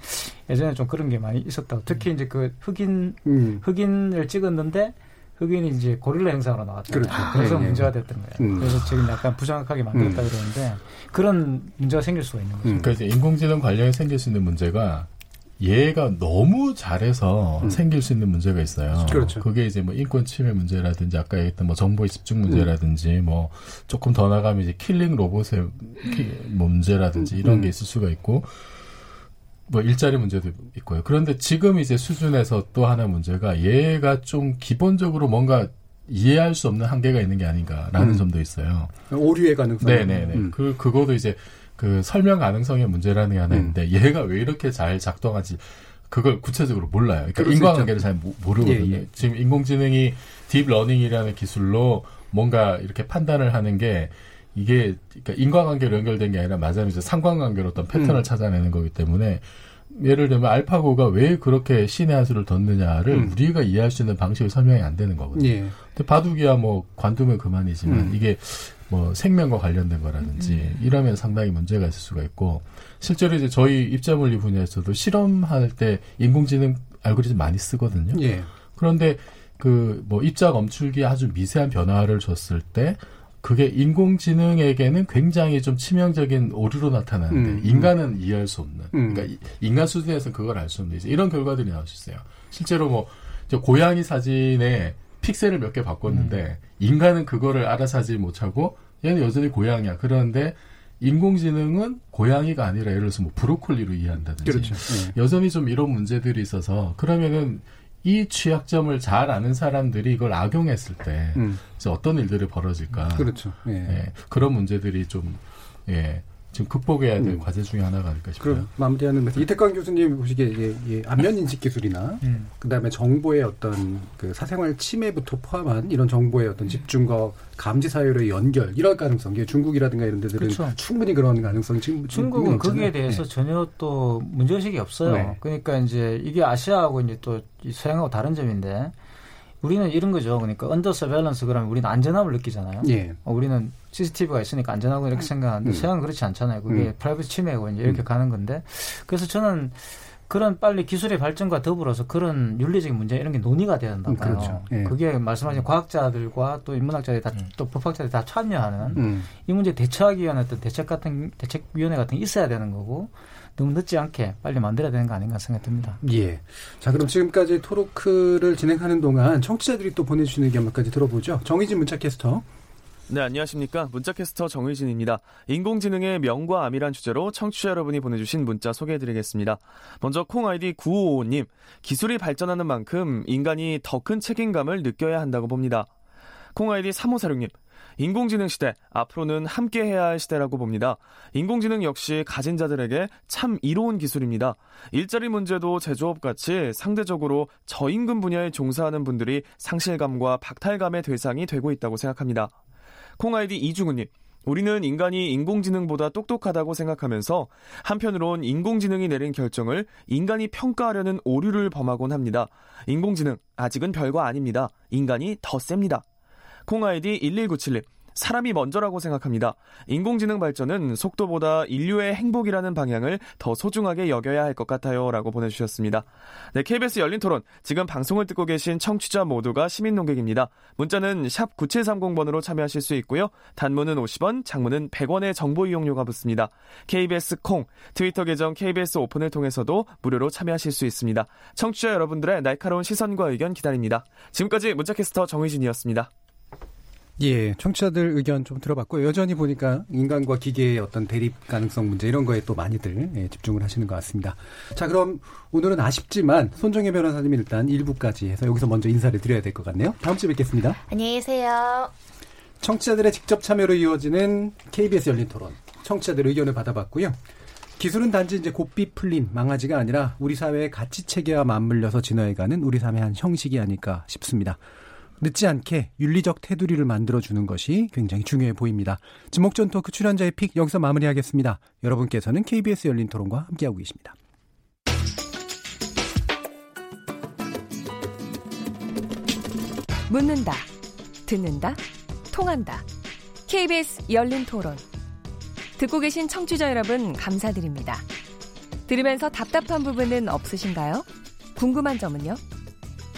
예전에 좀 그런 게 많이 있었다고. 특히 이제 그 흑인 흑인을 찍었는데 흑인이 이제 고릴라 형상으로 나왔죠. 그렇죠. 그래서 네, 문제가 됐던 거예요. 음. 그래서 지금 약간 부정확하게 만들었다 음. 그러는데 그런 문제가 생길 수가 있는 거죠. 음. 그래서 인공지능 관련해 생길 수 있는 문제가 얘가 너무 잘해서 음. 생길 수 있는 문제가 있어요. 그렇죠. 그게 이제 뭐 인권 침해 문제라든지 아까 얘기했던 뭐 정보의 집중 문제라든지 음. 뭐 조금 더 나가면 이제 killing 로봇의 문제라든지 이런 음. 게 있을 수가 있고 뭐 일자리 문제도 있고요. 그런데 지금 이제 수준에서 또 하나 문제가 얘가 좀 기본적으로 뭔가 이해할 수 없는 한계가 있는 게 아닌가라는 음. 점도 있어요. 오류의 가능성. 네네네. 음. 그 그거도 이제 그 설명 가능성의 문제라는 게 하나 있는데 음. 얘가 왜 이렇게 잘 작동하지 그걸 구체적으로 몰라요. 그러니까 인과관계를 잘 모르거든요. 예, 예. 지금 인공지능이 딥러닝이라는 기술로 뭔가 이렇게 판단을 하는 게 이게 그러니까 인과관계로 연결된 게 아니라 맞아요. 이제 상관관계로 어떤 패턴을 음. 찾아내는 거기 때문에 예를 들면 알파고가 왜 그렇게 신의 한 수를 뒀느냐를 음. 우리가 이해할 수 있는 방식을 설명이 안 되는 거거든요. 예. 근데 바둑이야 뭐 관두면 그만이지만 음. 이게 뭐 생명과 관련된 거라든지 음. 이러면 상당히 문제가 있을 수가 있고 실제로 이제 저희 입자물리 분야에서도 실험할 때 인공지능 알고리즘 많이 쓰거든요. 예. 그런데 그 뭐 입자 검출기에 아주 미세한 변화를 줬을 때 그게 인공지능에게는 굉장히 좀 치명적인 오류로 나타나는데 음, 음. 인간은 이해할 수 없는 음. 그러니까 인간 수준에서 그걸 알 수 없는 이제 이런 결과들이 나올 수 있어요. 실제로 뭐 고양이 사진에 픽셀을 몇 개 바꿨는데 음. 인간은 그거를 알아차지 못하고 얘는 여전히 고양이야. 그런데 인공지능은 고양이가 아니라 예를 들어서 뭐 브로콜리로 이해한다든지 그렇죠. 네. 여전히 좀 이런 문제들이 있어서 그러면은 이 취약점을 잘 아는 사람들이 이걸 악용했을 때 음. 어떤 일들이 벌어질까? 그렇죠. 예. 예. 그런 문제들이 좀 예. 지금 극복해야 될 음. 과제 중에 하나가 아닐까 싶어요. 그럼 마무리하는 면서 이택광 교수님 보시기에 예, 예, 안면 인식 기술이나 음. 그다음에 정보의 어떤 그 사생활 침해부터 포함한 이런 정보의 어떤 집중과 감시 사회의 연결 이럴 가능성, 이 중국이라든가 이런 데들은 그렇죠. 충분히 그런 가능성이 지금 중국은 거기에 대해서 네. 전혀 또 문제 의식이 없어요. 네. 그러니까 이제 이게 아시아하고 이제 또 서양하고 다른 점인데 우리는 이런 거죠. 그러니까 under surveillance 그러면 우리는 안전함을 느끼잖아요. 예. 어, 우리는 CCTV가 있으니까 안전하고 이렇게 생각하는데 음. 서양은 그렇지 않잖아요. 그게 음. 프라이버시 침해고 이제 이렇게 음. 가는 건데 그래서 저는 그런 빨리 기술의 발전과 더불어서 그런 윤리적인 문제 이런 게 논의가 돼야 된다고 봐요. 그렇죠. 예. 그게 말씀하신 과학자들과 또 인문학자들이 다, 음. 또 법학자들이 다 참여하는 음. 이 문제 대처하기 위한 어떤 대책 같은 대책위원회 같은 게 있어야 되는 거고 너무 늦지 않게 빨리 만들어야 되는 거 아닌가 생각이 듭니다. 예. 자, 그럼 지금까지 토로크를 진행하는 동안 청취자들이 또 보내주시는 의견 몇 가지 들어보죠. 정희진 문자캐스터. 네, 안녕하십니까. 문자캐스터 정의진입니다. 인공지능의 명과 암이란 주제로 청취자 여러분이 보내주신 문자 소개해드리겠습니다. 먼저 콩 아이디 9555님, 기술이 발전하는 만큼 인간이 더 큰 책임감을 느껴야 한다고 봅니다. 콩 아이디 3546님, 인공지능 시대, 앞으로는 함께 해야 할 시대라고 봅니다. 인공지능 역시 가진 자들에게 참 이로운 기술입니다. 일자리 문제도 제조업 같이 상대적으로 저임금 분야에 종사하는 분들이 상실감과 박탈감의 대상이 되고 있다고 생각합니다. 콩아이디 이중우님, 우리는 인간이 인공지능보다 똑똑하다고 생각하면서 한편으론 인공지능이 내린 결정을 인간이 평가하려는 오류를 범하곤 합니다. 인공지능 아직은 별거 아닙니다. 인간이 더 셉니다. 콩아이디 1197님. 사람이 먼저라고 생각합니다. 인공지능 발전은 속도보다 인류의 행복이라는 방향을 더 소중하게 여겨야 할 것 같아요. 라고 보내주셨습니다. 네, KBS 열린 토론. 지금 방송을 듣고 계신 청취자 모두가 시민 농객입니다. 문자는 샵 9730번으로 참여하실 수 있고요. 단문은 50원, 장문은 100원의 정보 이용료가 붙습니다. KBS 콩, 트위터 계정 KBS 오픈을 통해서도 무료로 참여하실 수 있습니다. 청취자 여러분들의 날카로운 시선과 의견 기다립니다. 지금까지 문자캐스터 정의진이었습니다. 예, 청취자들 의견 좀 들어봤고 여전히 보니까 인간과 기계의 어떤 대립 가능성 문제 이런 거에 또 많이들 예, 집중을 하시는 것 같습니다. 자, 그럼 오늘은 아쉽지만 손정혜 변호사님이 일단 1부까지 해서 여기서 먼저 인사를 드려야 될 것 같네요. 다음 주에 뵙겠습니다. 안녕히 계세요. 청취자들의 직접 참여로 이루어지는 KBS 열린 토론. 청취자들 의견을 받아봤고요. 기술은 단지 이제 곱비 풀린 망아지가 아니라 우리 사회의 가치 체계와 맞물려서 진화해가는 우리 삶의 한 형식이 아닐까 싶습니다. 늦지 않게 윤리적 테두리를 만들어주는 것이 굉장히 중요해 보입니다. 지목전 토크 출연자의 픽 여기서 마무리하겠습니다. 여러분께서는 KBS 열린 토론과 함께하고 계십니다. 묻는다, 듣는다, 통한다. KBS 열린 토론. 듣고 계신 청취자 여러분 감사드립니다. 들으면서 답답한 부분은 없으신가요? 궁금한 점은요?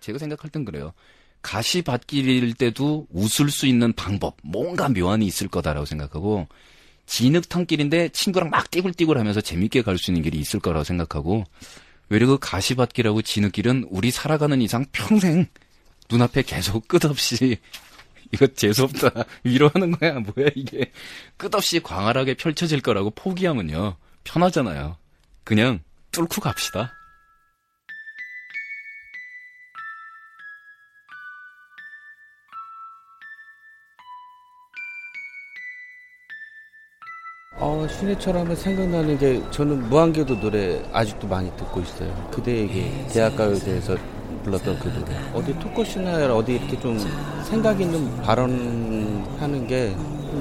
제가 생각할 땐 그래요. 가시밭길일 때도 웃을 수 있는 방법, 뭔가 묘안이 있을 거다라고 생각하고, 진흙탕길인데 친구랑 막 띠굴띠굴 하면서 재밌게 갈 수 있는 길이 있을 거라고 생각하고, 외려 그 가시밭길하고 진흙길은 우리 살아가는 이상 평생 눈앞에 계속 끝없이 이거 재수없다. 위로하는 거야. 뭐야 이게. 끝없이 광활하게 펼쳐질 거라고 포기하면요. 편하잖아요. 그냥 뚫고 갑시다 어, 신해철 하면 생각나는 게 저는 무한궤도 노래 아직도 많이 듣고 있어요. 그대에게 대학가요제에서 불렀던 그 노래. 어디 토크쇼나 어디 이렇게 좀 생각 있는 발언하는 게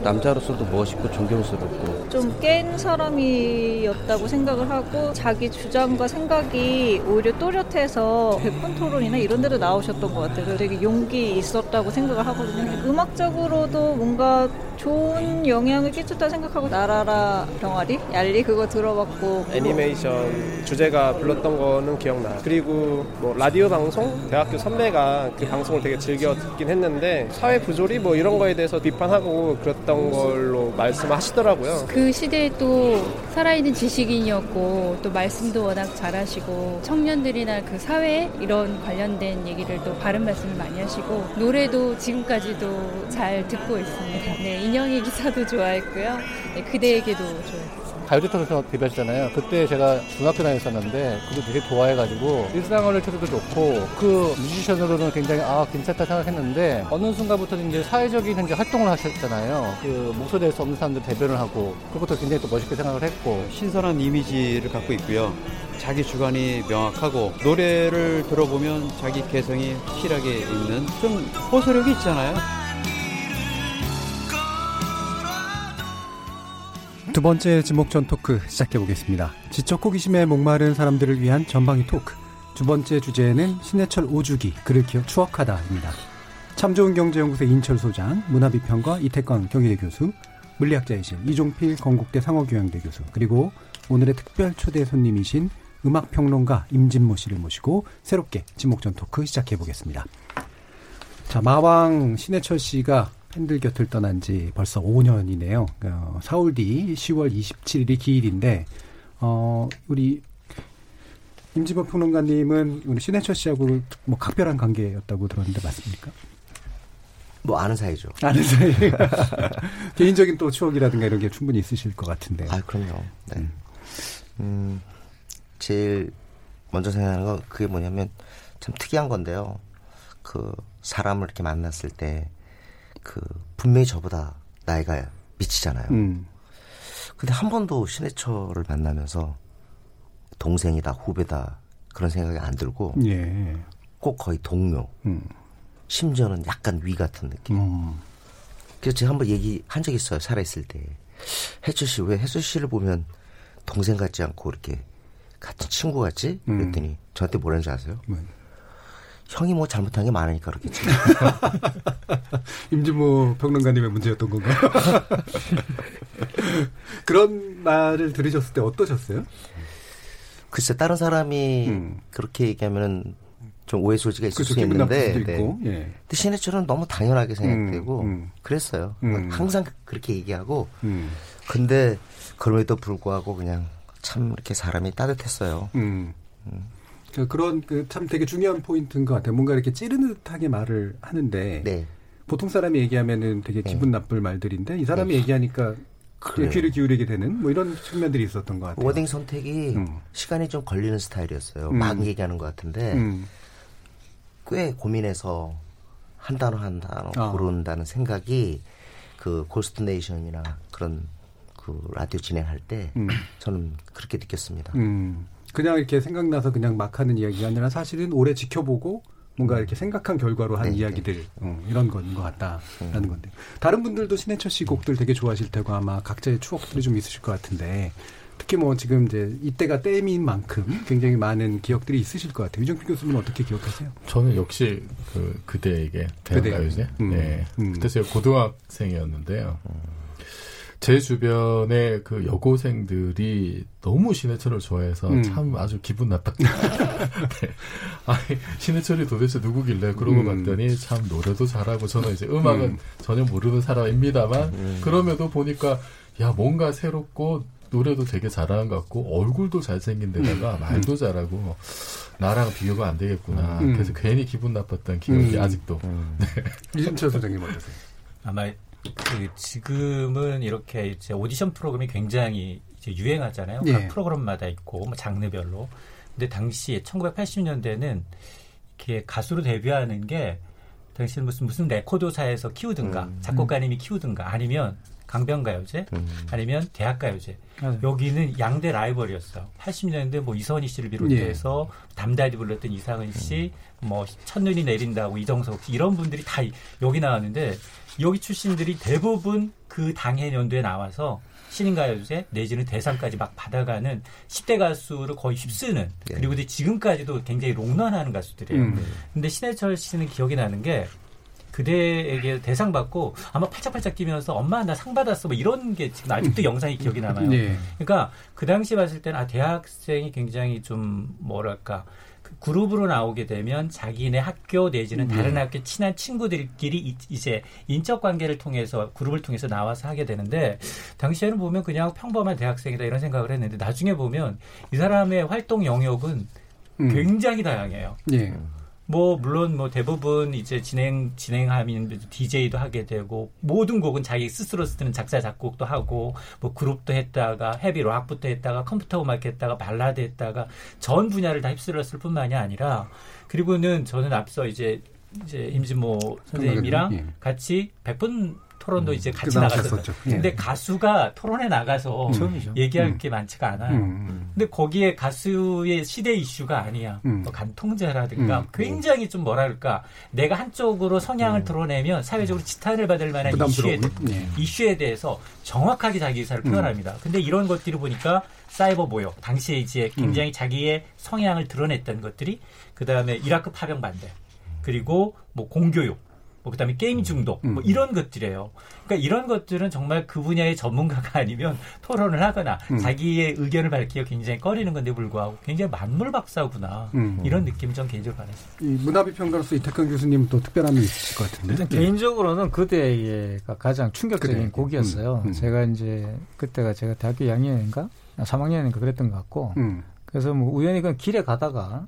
남자로서도 멋있고 존경스럽고 좀 깬 사람이었다고 생각을 하고 자기 주장과 생각이 오히려 또렷해서 백분 토론이나 이런 데도 나오셨던 것 같아요. 되게 용기 있었다고 생각을 하거든요. 음악적으로도 뭔가 좋은 영향을 끼쳤다 생각하고 나라라 병아리 얄리 그거 들어봤고 애니메이션 주제가 불렀던 거는 기억나. 그리고 뭐 라디오 방송 대학교 선배가 그 방송을 되게 즐겨 듣긴 했는데 사회 부조리 뭐 이런 거에 대해서 비판하고 그랬던 걸로 말씀하시더라고요. 그 시대에 또 살아있는 지식인이었고 또 말씀도 워낙 잘하시고 청년들이나 그 사회 이런 관련된 얘기를 또 바른 말씀을 많이 하시고 노래도 지금까지도 잘 듣고 있습니다. 네, 인형이 기사도 좋아했고요. 네, 그대에게도 좋아했어요. 가요대통에서 데뷔하셨잖아요. 그때 제가 중학교 다녔었는데 그도 되게 좋아해가지고 일상어를 쳐도 좋고 그 뮤지션으로는 굉장히 아 괜찮다 생각했는데 어느 순간부터는 이제 사회적인 이제 활동을 하셨잖아요. 그 목소리에 수 없는 사람들 대변을 하고 그것도 굉장히 또 멋있게 생각을 했고 신선한 이미지를 갖고 있고요. 자기 주관이 명확하고 노래를 들어보면 자기 개성이 확실하게 있는 좀 호소력이 있잖아요. 두 번째 지목전 토크 시작해 보겠습니다. 지적 호기심에 목마른 사람들을 위한 전방위 토크. 두 번째 주제는 신해철 오주기 그를 기억 추억하다입니다. 참 좋은 경제연구소 이인철 소장, 문화비평가 이택광 경희대 교수, 물리학자이신 이종필 건국대 상허교양대 교수, 그리고 오늘의 특별 초대 손님이신 음악평론가 임진모 씨를 모시고 새롭게 지목전 토크 시작해 보겠습니다. 자, 마왕 신해철 씨가 팬들 곁을 떠난 지 벌써 5년이네요. 어, 사흘 뒤 10월 27일이 기일인데, 어, 우리 임지범 평론가님은 우리 신해철 씨하고 뭐 각별한 관계였다고 들었는데 맞습니까? 뭐 아는 사이죠. 아는 사이. 개인적인 또 추억이라든가 이런 게 충분히 있으실 것 같은데. 아, 그럼요. 네. 음, 음 제일 먼저 생각하는 건 그게 뭐냐면 참 특이한 건데요. 그 사람을 이렇게 만났을 때 그 분명히 저보다 나이가 미치잖아요. 음. 근데 한 번도 신해철을 만나면서 동생이다 후배다 그런 생각이 안 들고 예. 꼭 거의 동료. 음. 심지어는 약간 위 같은 느낌. 음. 그래서 제가 한번 얘기한 적 있어요. 살아있을 때. 혜주 씨, 왜 혜주 씨를 보면 동생 같지 않고 이렇게 같은 친구 같지? 음. 그랬더니 음. 저한테 뭐라는지 아세요? 음. 형이 뭐 잘못한 게 많으니까 그렇겠지. 임진모 평론가님의 문제였던 건가요? 그런 말을 들으셨을 때 어떠셨어요? 글쎄, 다른 사람이 음. 그렇게 얘기하면은 좀 오해 소지가 있을 그렇죠, 수 있는데, 네. 있고, 예. 근데 신해철은 너무 당연하게 생각되고, 음, 음. 그랬어요. 음. 항상 그렇게 얘기하고, 음. 근데 그럼에도 불구하고 그냥 참 이렇게 사람이 따뜻했어요. 음. 그 그런 그 참 되게 중요한 포인트인 것 같아요. 뭔가 이렇게 찌르듯하게 말을 하는데 네. 보통 사람이 얘기하면은 되게 네. 기분 나쁠 말들인데 이 사람이 네. 얘기하니까 그래요. 귀를 기울이게 되는 뭐 이런 측면들이 있었던 것 같아요. wording 선택이 음. 시간이 좀 걸리는 스타일이었어요. 음. 막 얘기하는 것 같은데 음. 꽤 고민해서 한 단어 한 단어 아. 고른다는 생각이 그 Ghost Nation이나 그런 그 라디오 진행할 때 음. 저는 그렇게 느꼈습니다. 음. 그냥 이렇게 생각나서 그냥 막 하는 이야기가 아니라 사실은 오래 지켜보고 뭔가 이렇게 생각한 결과로 한 네, 이야기들 네. 어, 이런 건 것 같다라는 음. 건데 다른 분들도 신해철 씨 곡들 되게 좋아하실 테고 아마 각자의 추억들이 좀 있으실 것 같은데 특히 뭐 지금 이제 이때가 때인 만큼 굉장히 많은 기억들이 있으실 것 같아요. 유정필 교수님 은 어떻게 기억하세요? 저는 역시 그 그대에게 대학가요제. 음. 네. 음. 그때 제가 고등학생이었는데요. 제 주변에 그 여고생들이 너무 신해철을 좋아해서 음. 참 아주 기분 나빴다. 네. 아니, 신해철이 도대체 누구길래 그러고 음. 봤더니 참 노래도 잘하고 저는 이제 음악은 음. 전혀 모르는 사람입니다만 음. 그럼에도 보니까 야, 뭔가 새롭고 노래도 되게 잘하는 것 같고 얼굴도 잘생긴 데다가 음. 말도 잘하고 나랑 비교가 안 되겠구나. 음. 그래서 괜히 기분 나빴던 기억이 아직도. 네. 이준철 선생님 어떠세요? 아마 그 지금은 이렇게 이제 오디션 프로그램이 굉장히 이제 유행하잖아요. 예. 각 프로그램마다 있고 뭐 장르별로. 근데 당시 1980년대는 이렇게 가수로 데뷔하는 게 당시는 무슨 무슨 레코드사에서 키우든가 음. 작곡가님이 키우든가 아니면 강변가요제 음. 아니면 대학가요제 네. 여기는 양대 라이벌이었어요. 80년대 뭐 이선희 씨를 비롯해서 예. 담다디 불렀던 이상은 씨, 음. 뭐 첫눈이 내린다고 이정석 씨 이런 분들이 다 여기 나왔는데 여기 출신들이 대부분 그 당해 연도에 나와서 신인가요제 내지는 대상까지 막 받아가는 10대 가수를 거의 휩쓰는 예. 그리고 지금까지도 굉장히 롱런하는 가수들이에요. 음. 근데 신해철 씨는 기억이 나는 게 그대에게 대상 받고 아마 팔짝팔짝 뛰면서 엄마 나 상 받았어 뭐 이런 게 지금 아직도 영상이 기억이 남아요. 네. 그러니까 그 당시 봤을 때는 아 대학생이 굉장히 좀 뭐랄까 그룹으로 나오게 되면 자기네 학교 내지는 네. 다른 학교 친한 친구들끼리 이제 인적 관계를 통해서 그룹을 통해서 나와서 하게 되는데 당시에는 보면 그냥 평범한 대학생이다 이런 생각을 했는데 나중에 보면 이 사람의 활동 영역은 음. 굉장히 다양해요. 네. 뭐 물론 뭐 대부분 이제 진행 진행하면 DJ도 하게 되고 모든 곡은 자기 스스로 쓰는 작사 작곡도 하고 뭐 그룹도 했다가 헤비 락부터 했다가 컴퓨터 음악 했다가 발라드 했다가 전 분야를 다 휩쓸었을 뿐만이 아니라 그리고는 저는 앞서 이제 이제 임진모 선생님이랑 예. 같이 100분 토론도 음, 이제 같이 그 나갔었죠. 예. 근데 가수가 토론에 나가서 음. 얘기할 음. 게 많지가 않아요. 음, 음. 근데 거기에 가수의 시대 이슈가 아니야. 음. 뭐 간통죄라든가 굉장히 좀 뭐랄까 내가 한쪽으로 성향을 드러내면 사회적으로 지탄을 받을 만한 이슈에, 예. 이슈에 대해서 정확하게 자기 의사를 표현합니다. 근데 이런 것들을 보니까 사이버 모욕, 당시에 이제 굉장히 자기의 성향을 드러냈던 것들이 그 다음에 이라크 파병 반대, 그리고 뭐 공교육, 뭐 그다음에 게임 중독 뭐 음. 이런 것들이에요. 그러니까 이런 것들은 정말 그 분야의 전문가가 아니면 토론을 하거나 음. 자기의 의견을 밝히기가 굉장히 꺼리는 건데 불구하고 굉장히 만물 박사구나 음. 이런 느낌 좀 개인적으로 받았습니다. 문화비평가로서 이태근 교수님 또 특별한 면 있으실 것 같은데. 일단 네. 개인적으로는 그때가 가장 충격적인 그래. 곡이었어요. 음. 음. 제가 이제 그때가 제가 대학교 2학년인가 3학년인가 그랬던 것 같고 음. 그래서 뭐 우연히 그 길에 가다가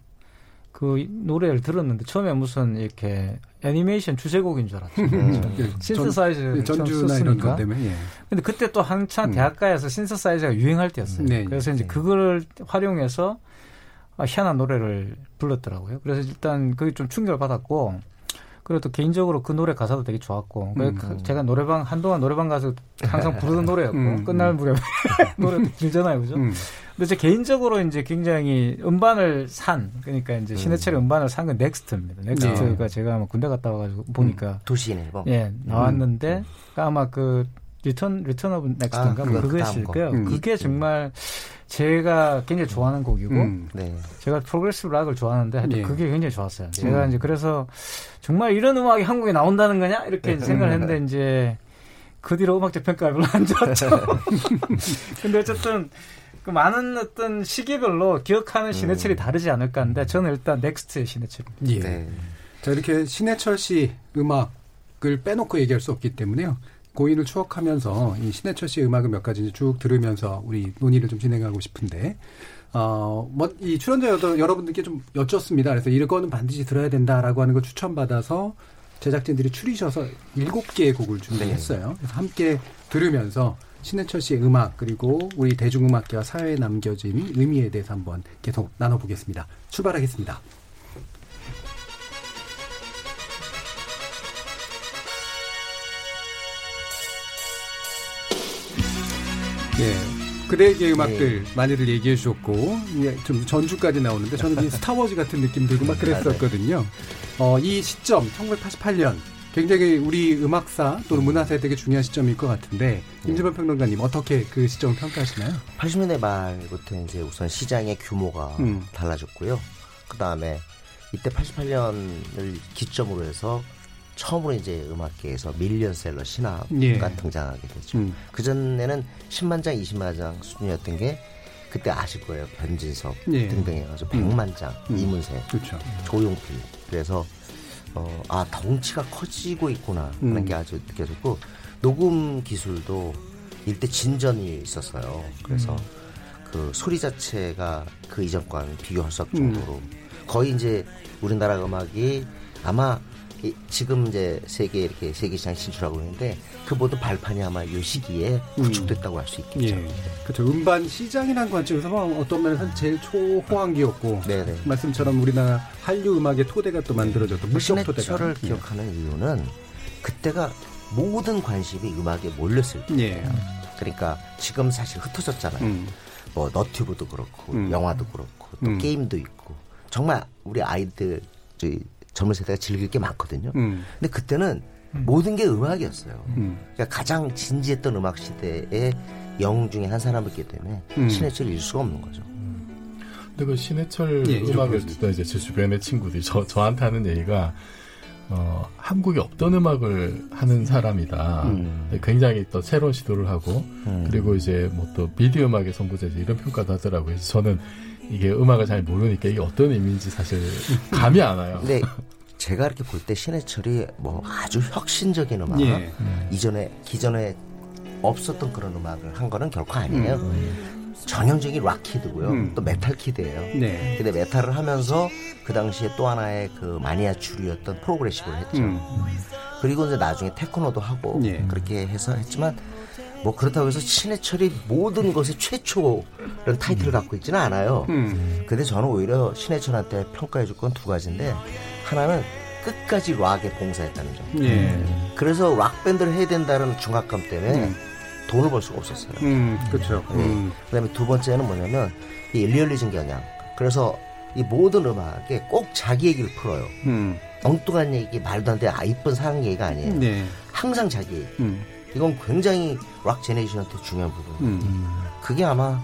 그 노래를 들었는데 처음에 무슨 이렇게 애니메이션 주제곡인 줄 알았죠. 음. 신스사이즈 전주나 이런 것 때문에. 예. 근데 그때 또 한참 음. 대학가에서 신스사이즈가 유행할 때였어요. 네, 그래서 이제 네. 그거를 활용해서 희한한 노래를 불렀더라고요. 그래서 일단 그게 좀 충격을 받았고 그리고 또 개인적으로 그 노래 가사도 되게 좋았고 음. 제가 노래방 한동안 노래방 가서 항상 부르던 노래였고 음. 끝날 무렵에 노래도 길잖아요, 그죠? 음. 근데 제 개인적으로 이제 굉장히 음반을 산 그러니까 이제 신해철의 음. 반을 산 건 N.EX.T입니다. N.EX.T가 네. 제가 아마 군대 갔다 와가지고 보니까 음. 도시인 앨범 예 나왔는데 아마 그 Return Return of N.EX.T인가 아, 뭐 그거였을 거예요. 음. 그게 정말 제가 굉장히 좋아하는 곡이고 음, 네. 제가 progressive rock을 좋아하는데 하여튼 네. 그게 굉장히 좋았어요. 네. 제가 이제 그래서 정말 이런 음악이 한국에 나온다는 거냐 이렇게 네. 생각을 했는데 이제 그 뒤로 음악적 평가가 별로 안 좋았죠. 근데 어쨌든 그 많은 어떤 시기별로 기억하는 신해철이 음. 다르지 않을까 하는데 저는 일단 넥스트의 신해철. 예. 네. 자 이렇게 신해철 씨 음악을 빼놓고 얘기할 수 없기 때문에요. 고인을 추억하면서 이 신해철 씨의 음악을 몇 가지 쭉 들으면서 우리 논의를 좀 진행하고 싶은데 어, 뭐, 이 출연자 여러분들께 좀 여쭙습니다. 그래서 이거는 반드시 들어야 된다라고 하는 걸 추천받아서 제작진들이 추리셔서 일곱 개의 곡을 준비했어요. 네. 그래서 함께 들으면서 신해철 씨의 음악 그리고 우리 대중음악계와 사회에 남겨진 의미에 대해서 한번 계속 나눠보겠습니다. 출발하겠습니다. 네. 그대의 음악들 네. 많이들 얘기해 주셨고 좀 전주까지 나오는데 저는 이 스타워즈 같은 느낌 들고 막 그랬었거든요. 어, 이 시점 1988년 굉장히 우리 음악사 또는 문화사에 되게 중요한 시점일 것 같은데 임지범 평론가님 어떻게 그 시점을 평가하시나요? 80년대 말부터 이제 우선 시장의 규모가 음. 달라졌고요. 그 다음에 이때 88년을 기점으로 해서 처음으로 이제 음악계에서 밀리언셀러 신화가 예. 등장하게 되죠. 음. 그 전에는 10만 장, 20만 장 수준이었던 게 그때 아실 거예요. 변진섭 예. 등등 해가지고 100만 장, 음. 이문세, 그렇죠. 조용필. 그래서 어, 아 덩치가 커지고 있구나 하는 음. 게 아주 느껴졌고 녹음 기술도 일대 진전이 있었어요. 그래서 음. 그 소리 자체가 그 이전과는 비교할 수 없을 정도로 음. 거의 이제 우리나라 음악이 아마 지금 이제 세계 이렇게 세계 시장 진출하고 있는데 그 모든 발판이 아마 요 시기에 음. 구축됐다고 할 수 있겠죠. 예. 그렇죠. 음반 시장이라는 관점에서 뭐 어떤 면에서 제일 초호황기였고 네네. 말씀처럼 우리나라 한류 음악의 토대가 또 만들어졌고 물적 토대가. 를 예. 기억하는 이유는 그때가 모든 관심이 음악에 몰렸을 때예요. 예. 그러니까 지금 사실 흩어졌잖아요. 음. 뭐 너튜브도 그렇고 음. 영화도 그렇고 또 음. 게임도 있고 정말 우리 아이들 젊은 세대가 즐길 게 많거든요. 음. 근데 그때는 음. 모든 게 음악이었어요. 음. 그러니까 가장 진지했던 음악 시대의 영웅 중에 한 사람이기 때문에 음. 신해철을 잃을 수가 없는 거죠. 근데 그 신해철 예, 음악을 듣던 이제 제 주변의 친구들이 저, 저한테 하는 얘기가 어, 한국에 없던 음악을 하는 사람이다. 음. 굉장히 또 새로운 시도를 하고, 음. 그리고 이제 뭐 또 비디오 음악의 선구자지 이런 평가도 하더라고요. 그래서 저는 이게 음악을 잘 모르니까 이게 어떤 의미인지 사실 감이 안 와요. 네. 제가 이렇게 볼 때 신해철이 뭐 아주 혁신적인 음악, 예. 이전에 기존에 없었던 그런 음악을 한 거는 결코 아니에요. 음. 전형적인 rock kid고요. 음. 또 metal kid예요. 네. 근데 metal을 하면서 그 당시에 또 하나의 그 마니아추리였던 progressive를 했죠. 음. 그리고 이제 나중에 테크노도 하고 예. 그렇게 해서 했지만 뭐 그렇다고 해서 신해철이 모든 것의 최초 이런 타이틀을 음. 갖고 있지는 않아요. 음. 근데 저는 오히려 신해철한테 평가해 줄 건 두 가지인데 하나는 끝까지 락에 봉사했다는 점. 예. 그래서 락 밴드를 해야 된다는 중압감 때문에 음. 돈을 벌 수가 없었어요. 음, 그렇죠. 네. 음. 그다음에 두 번째는 뭐냐면 이 리얼리즘 경향. 그래서 이 모든 음악에 꼭 자기 얘기를 풀어요. 음. 엉뚱한 얘기, 말도 안 돼, 아, 이쁜 사랑 얘기가 아니에요. 네. 항상 자기. 음. 이건 굉장히 락 제네이션한테 중요한 부분. 음. 그게 아마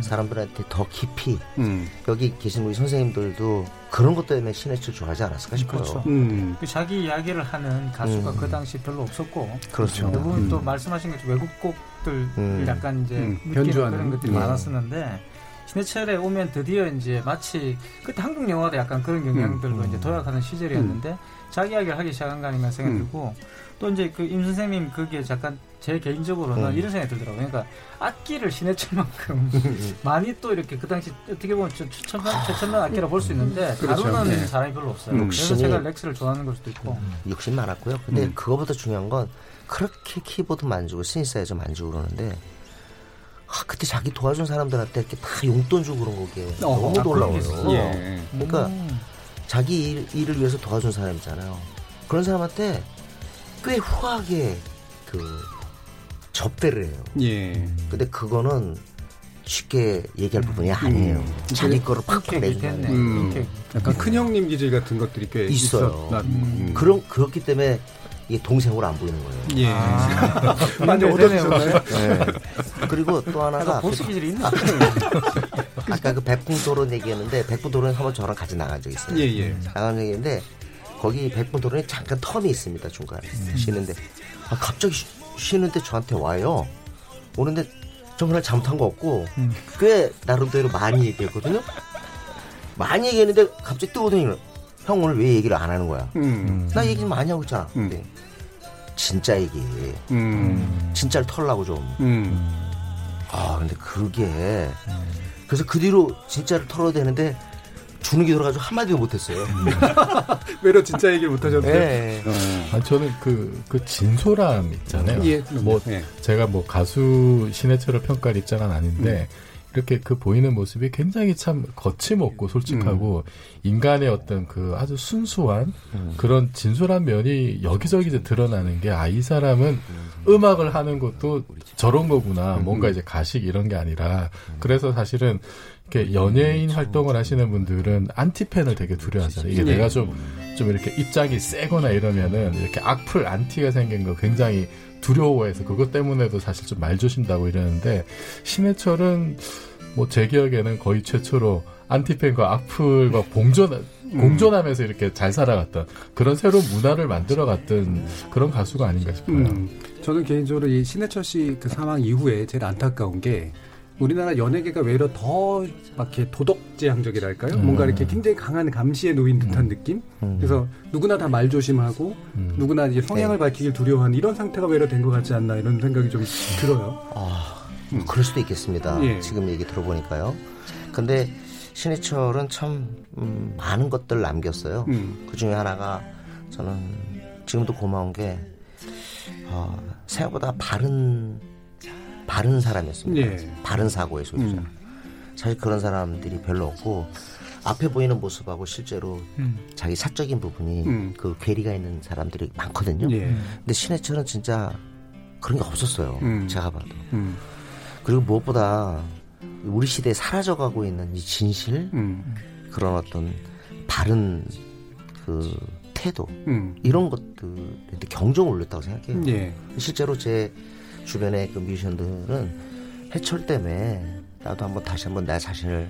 사람들한테 더 깊이 음. 여기 계신 우리 선생님들도 그런 것 때문에 신해철 좋아하지 않았을까 싶어요. 그렇죠. 음. 그 자기 이야기를 하는 가수가 음. 그 당시 별로 없었고 그렇죠. 대부분 또 음. 말씀하신 것처럼 외국곡들 음. 약간 이제 음. 연주하는 그런 것들이 많았었는데 신해철에 오면 드디어 이제 마치 그때 한국 영화도 약간 그런 영향들로 이제 도약하는 시절이었는데 자기 이야기를 하기 시작한 거 아닌가 생각이 들고 또 이제 그 임 선생님 그게 잠깐 제 개인적으로는 음. 이런 생각이 들더라고요. 그러니까 악기를 신해철만큼 많이 또 이렇게 그 당시 어떻게 보면 최첨단 최첨단 악기라 볼 수 있는데 그렇죠. 다루는 네. 사람이 별로 없어요. 음. 그래서 제가 렉스를 좋아하는 걸 수도 있고 음. 욕심 많았고요. 근데 음. 그거보다 중요한 건 그렇게 키보드 만지고 시니사이저 만지고 그러는데 아, 그때 자기 도와준 사람들한테 이렇게 다 용돈 주고 그런 거게 어, 너무 놀라워요. 예. 그러니까 음. 자기 일, 일을 위해서 도와준 사람이잖아요. 그런 사람한테 꽤 후하게 그 접대를 해요. 예. 근데 그거는 쉽게 얘기할 부분이 아니에요. 음. 자기 거를 팍팍 내주는 음. 약간 큰형님 기질 같은 것들이 꽤 있어요. 음. 그런 그렇기 때문에 이게 동생으로 안 보이는 거예요. 예. 아. 완전 오더네요. 네. 그리고 또 하나가 보스 기질이 있나? 아까 그 백풍도론 얘기했는데 백풍도론 한번 저랑 같이 나간 적 있어요. 예, 예. 나간 적 있는데 거기 백풍도론에 잠깐 텀이 있습니다 중간에 음. 쉬는데 아, 갑자기 쉬, 쉬는데 저한테 와요. 오는데 정말 잘못한 거 없고 음. 꽤 나름대로 많이 얘기했거든요. 많이 얘기했는데 갑자기 뜨거든요. 형 오늘 왜 얘기를 안 하는 거야? 음. 나 얘기 많이 하고 있잖아. 음. 근데 진짜 얘기. 음. 진짜를 털라고 좀. 음. 아 근데 그게 그래서 그 뒤로 진짜를 털어야 되는데 주는 게 돌아가지고 한마디도 못했어요. 외로 진짜 얘기를 못하셨는데. 네. 어. 아니, 저는 그, 그 진솔함 있잖아요. 예, 뭐, 네. 제가 뭐 가수 신해철을 평가할 입장은 아닌데, 음. 이렇게 그 보이는 모습이 굉장히 참 거침없고 솔직하고 음. 인간의 어떤 그 아주 순수한 음. 그런 진솔한 면이 여기저기 이제 드러나는 게 아 이 사람은 음. 악을 하는 것도 저런 거구나 음. 뭔가 이제 가식 이런 게 아니라 그래서 사실은 이렇게 연예인 활동을 하시는 분들은 안티팬을 되게 두려워하잖아요. 이게 네. 내가 좀, 좀 이렇게 입장이 세거나 이러면은 이렇게 악플 안티가 생긴 거 굉장히 두려워해서 그것 때문에도 사실 좀 말조심다고 이러는데 신해철은 뭐 제 기억에는 거의 최초로 안티팬과 악플과 봉존 음. 공존하면서 이렇게 잘 살아갔던 그런 새로운 문화를 만들어갔던 그런 가수가 아닌가 싶어요. 음, 저는 개인적으로 이 신해철 씨 그 사망 이후에 제일 안타까운 게 우리나라 연예계가 외려 더막 이렇게 도덕제향적이랄까요? 음. 뭔가 이렇게 굉장히 강한 감시에 놓인 듯한 음. 느낌? 음. 그래서 누구나 다 말 조심하고 음. 누구나 이제 성향을 네. 밝히길 두려워하는 이런 상태가 외려 된것 같지 않나 이런 생각이 좀 들어요. 아, 뭐 그럴 수도 있겠습니다. 예. 지금 얘기 들어보니까요. 근데 신해철은 참 음, 많은 것들 남겼어요. 음. 그 중에 하나가 저는 지금도 고마운 게 어, 생각보다 바른 바른 사람이었습니다. 예. 바른 사고의 소유자. 음. 사실 그런 사람들이 별로 없고 앞에 보이는 모습하고 실제로 음. 자기 사적인 부분이 음. 그 괴리가 있는 사람들이 많거든요. 예. 근데 신해철은 진짜 그런 게 없었어요. 음. 제가 봐도. 음. 그리고 무엇보다 우리 시대에 사라져가고 있는 이 진실 음. 그런 어떤 바른 그 태도 이런 것들에 경종을 울렸다고 생각해요. 예. 실제로 제 주변의 그 뮤지션들은 해철 때문에 나도 한번 다시 한번 내 자신을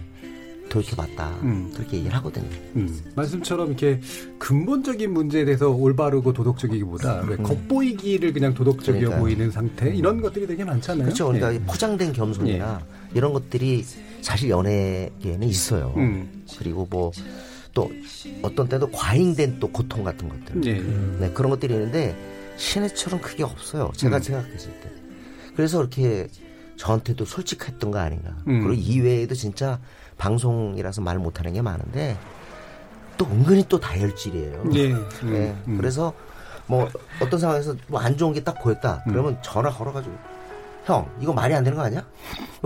돌이켜봤다 음. 그렇게 얘기를 하거든요. 음. 말씀처럼 이렇게 근본적인 문제에 대해서 올바르고 도덕적이기보다 음. 겉보이기를 그냥 도덕적이어 그러니까요. 보이는 상태 이런 것들이 되게 많잖아요. 그렇죠. 그러니까 예. 포장된 겸손이나 예. 이런 것들이 사실 연예계에는 있어요. 음. 그리고 뭐 또 어떤 때도 과잉된 또 고통 같은 것들, 예. 네, 그런 것들이 있는데 신해처럼 그게 없어요. 제가 음. 생각했을 때. 그래서 이렇게 저한테도 솔직했던 거 아닌가. 음. 그리고 이외에도 진짜 방송이라서 말 못하는 게 많은데 또 은근히 또 다혈질이에요. 네. 네. 음. 그래서 뭐 어떤 상황에서 뭐 안 좋은 게 딱 보였다. 음. 그러면 전화 걸어가지고 형 이거 말이 안 되는 거 아니야?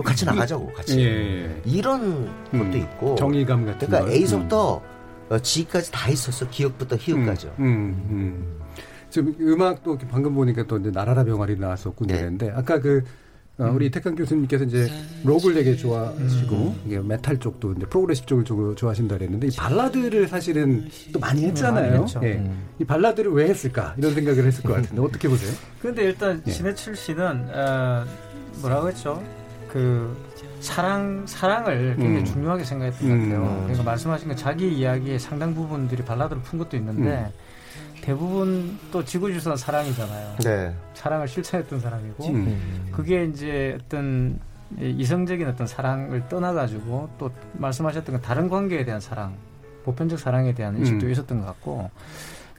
같이 나가자고 같이 예, 예, 예. 이런 것도 음. 있고 정의감 같은 그러니까 거. A서부터 음. Z까지 다 있었어 기역부터 히읗까지. 음, 음, 지금 음악도 방금 보니까 또 이제 날아라 병아리 나왔었고 네. 그랬는데 아까 그 어, 우리 태강 교수님께서 이제 록을 되게 좋아하시고 음. 이게 메탈 쪽도 이제 progressive 쪽을 좀 좋아하신다 그랬는데 이 발라드를 사실은 또 많이 했잖아요. 많이 예. 음. 이 발라드를 왜 했을까 이런 생각을 했을 것 같은데 어떻게 보세요? 그런데 일단 예. 신해철 씨는 어, 뭐라고 했죠? 그 사랑 사랑을 굉장히 음. 중요하게 생각했던 것 같아요. 음. 그러니까 말씀하신 그 자기 이야기의 상당 부분들이 발라드로 푼 것도 있는데. 음. 대부분 또 지구주선 사랑이잖아요. 네. 사랑을 실천했던 사람이고 음. 그게 이제 어떤 이성적인 어떤 사랑을 떠나가지고 또 말씀하셨던 그 다른 관계에 대한 사랑, 보편적 사랑에 대한 인식도 음. 있었던 것 같고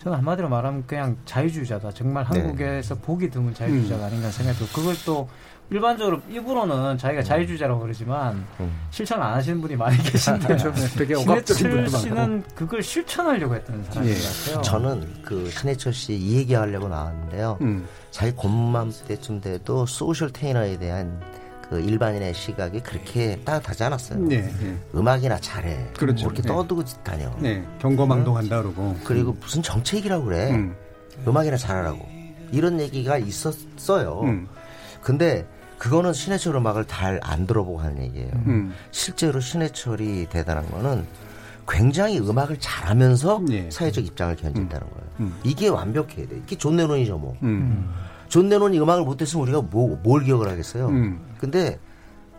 저는 한마디로 말하면 그냥 자유주의자다. 정말 네. 한국에서 네. 보기 드문 자유주의자가 음. 아닌가 들고 그걸 또 일반적으로 입으로는 자기가 음. 자유주의자라고 그러지만 음. 실천 안 하시는 분이 많이 계신데 그렇죠. 되게 억압적인 분도 씨는 그걸 실천하려고 했던 사람인 예. 것 같아요. 저는 그 신해철 씨 이 얘기하려고 나왔는데요. 음. 자기 곰맘 때쯤 돼도 소셜 테이너에 대한 그 일반인의 시각이 그렇게 따뜻하지 않았어요. 네, 네. 음악이나 잘해. 그렇죠. 뭐 이렇게 네. 떠들고 다녀. 네. 경거망동한다 그러고. 그리고 무슨 정책이라고 그래. 음. 음악이나 잘하라고 이런 얘기가 있었어요. 음. 근데 그거는 신해철 음악을 잘 안 들어보고 하는 얘기예요. 음. 실제로 신해철이 대단한 거는 굉장히 음악을 잘하면서 예. 사회적 입장을 견지한다는 음. 거예요. 음. 이게 완벽해야 돼. 이게 존 레논이죠 뭐. 음. 존 레논이 음악을 못했으면 우리가 뭐, 뭘 기억을 하겠어요. 음. 근데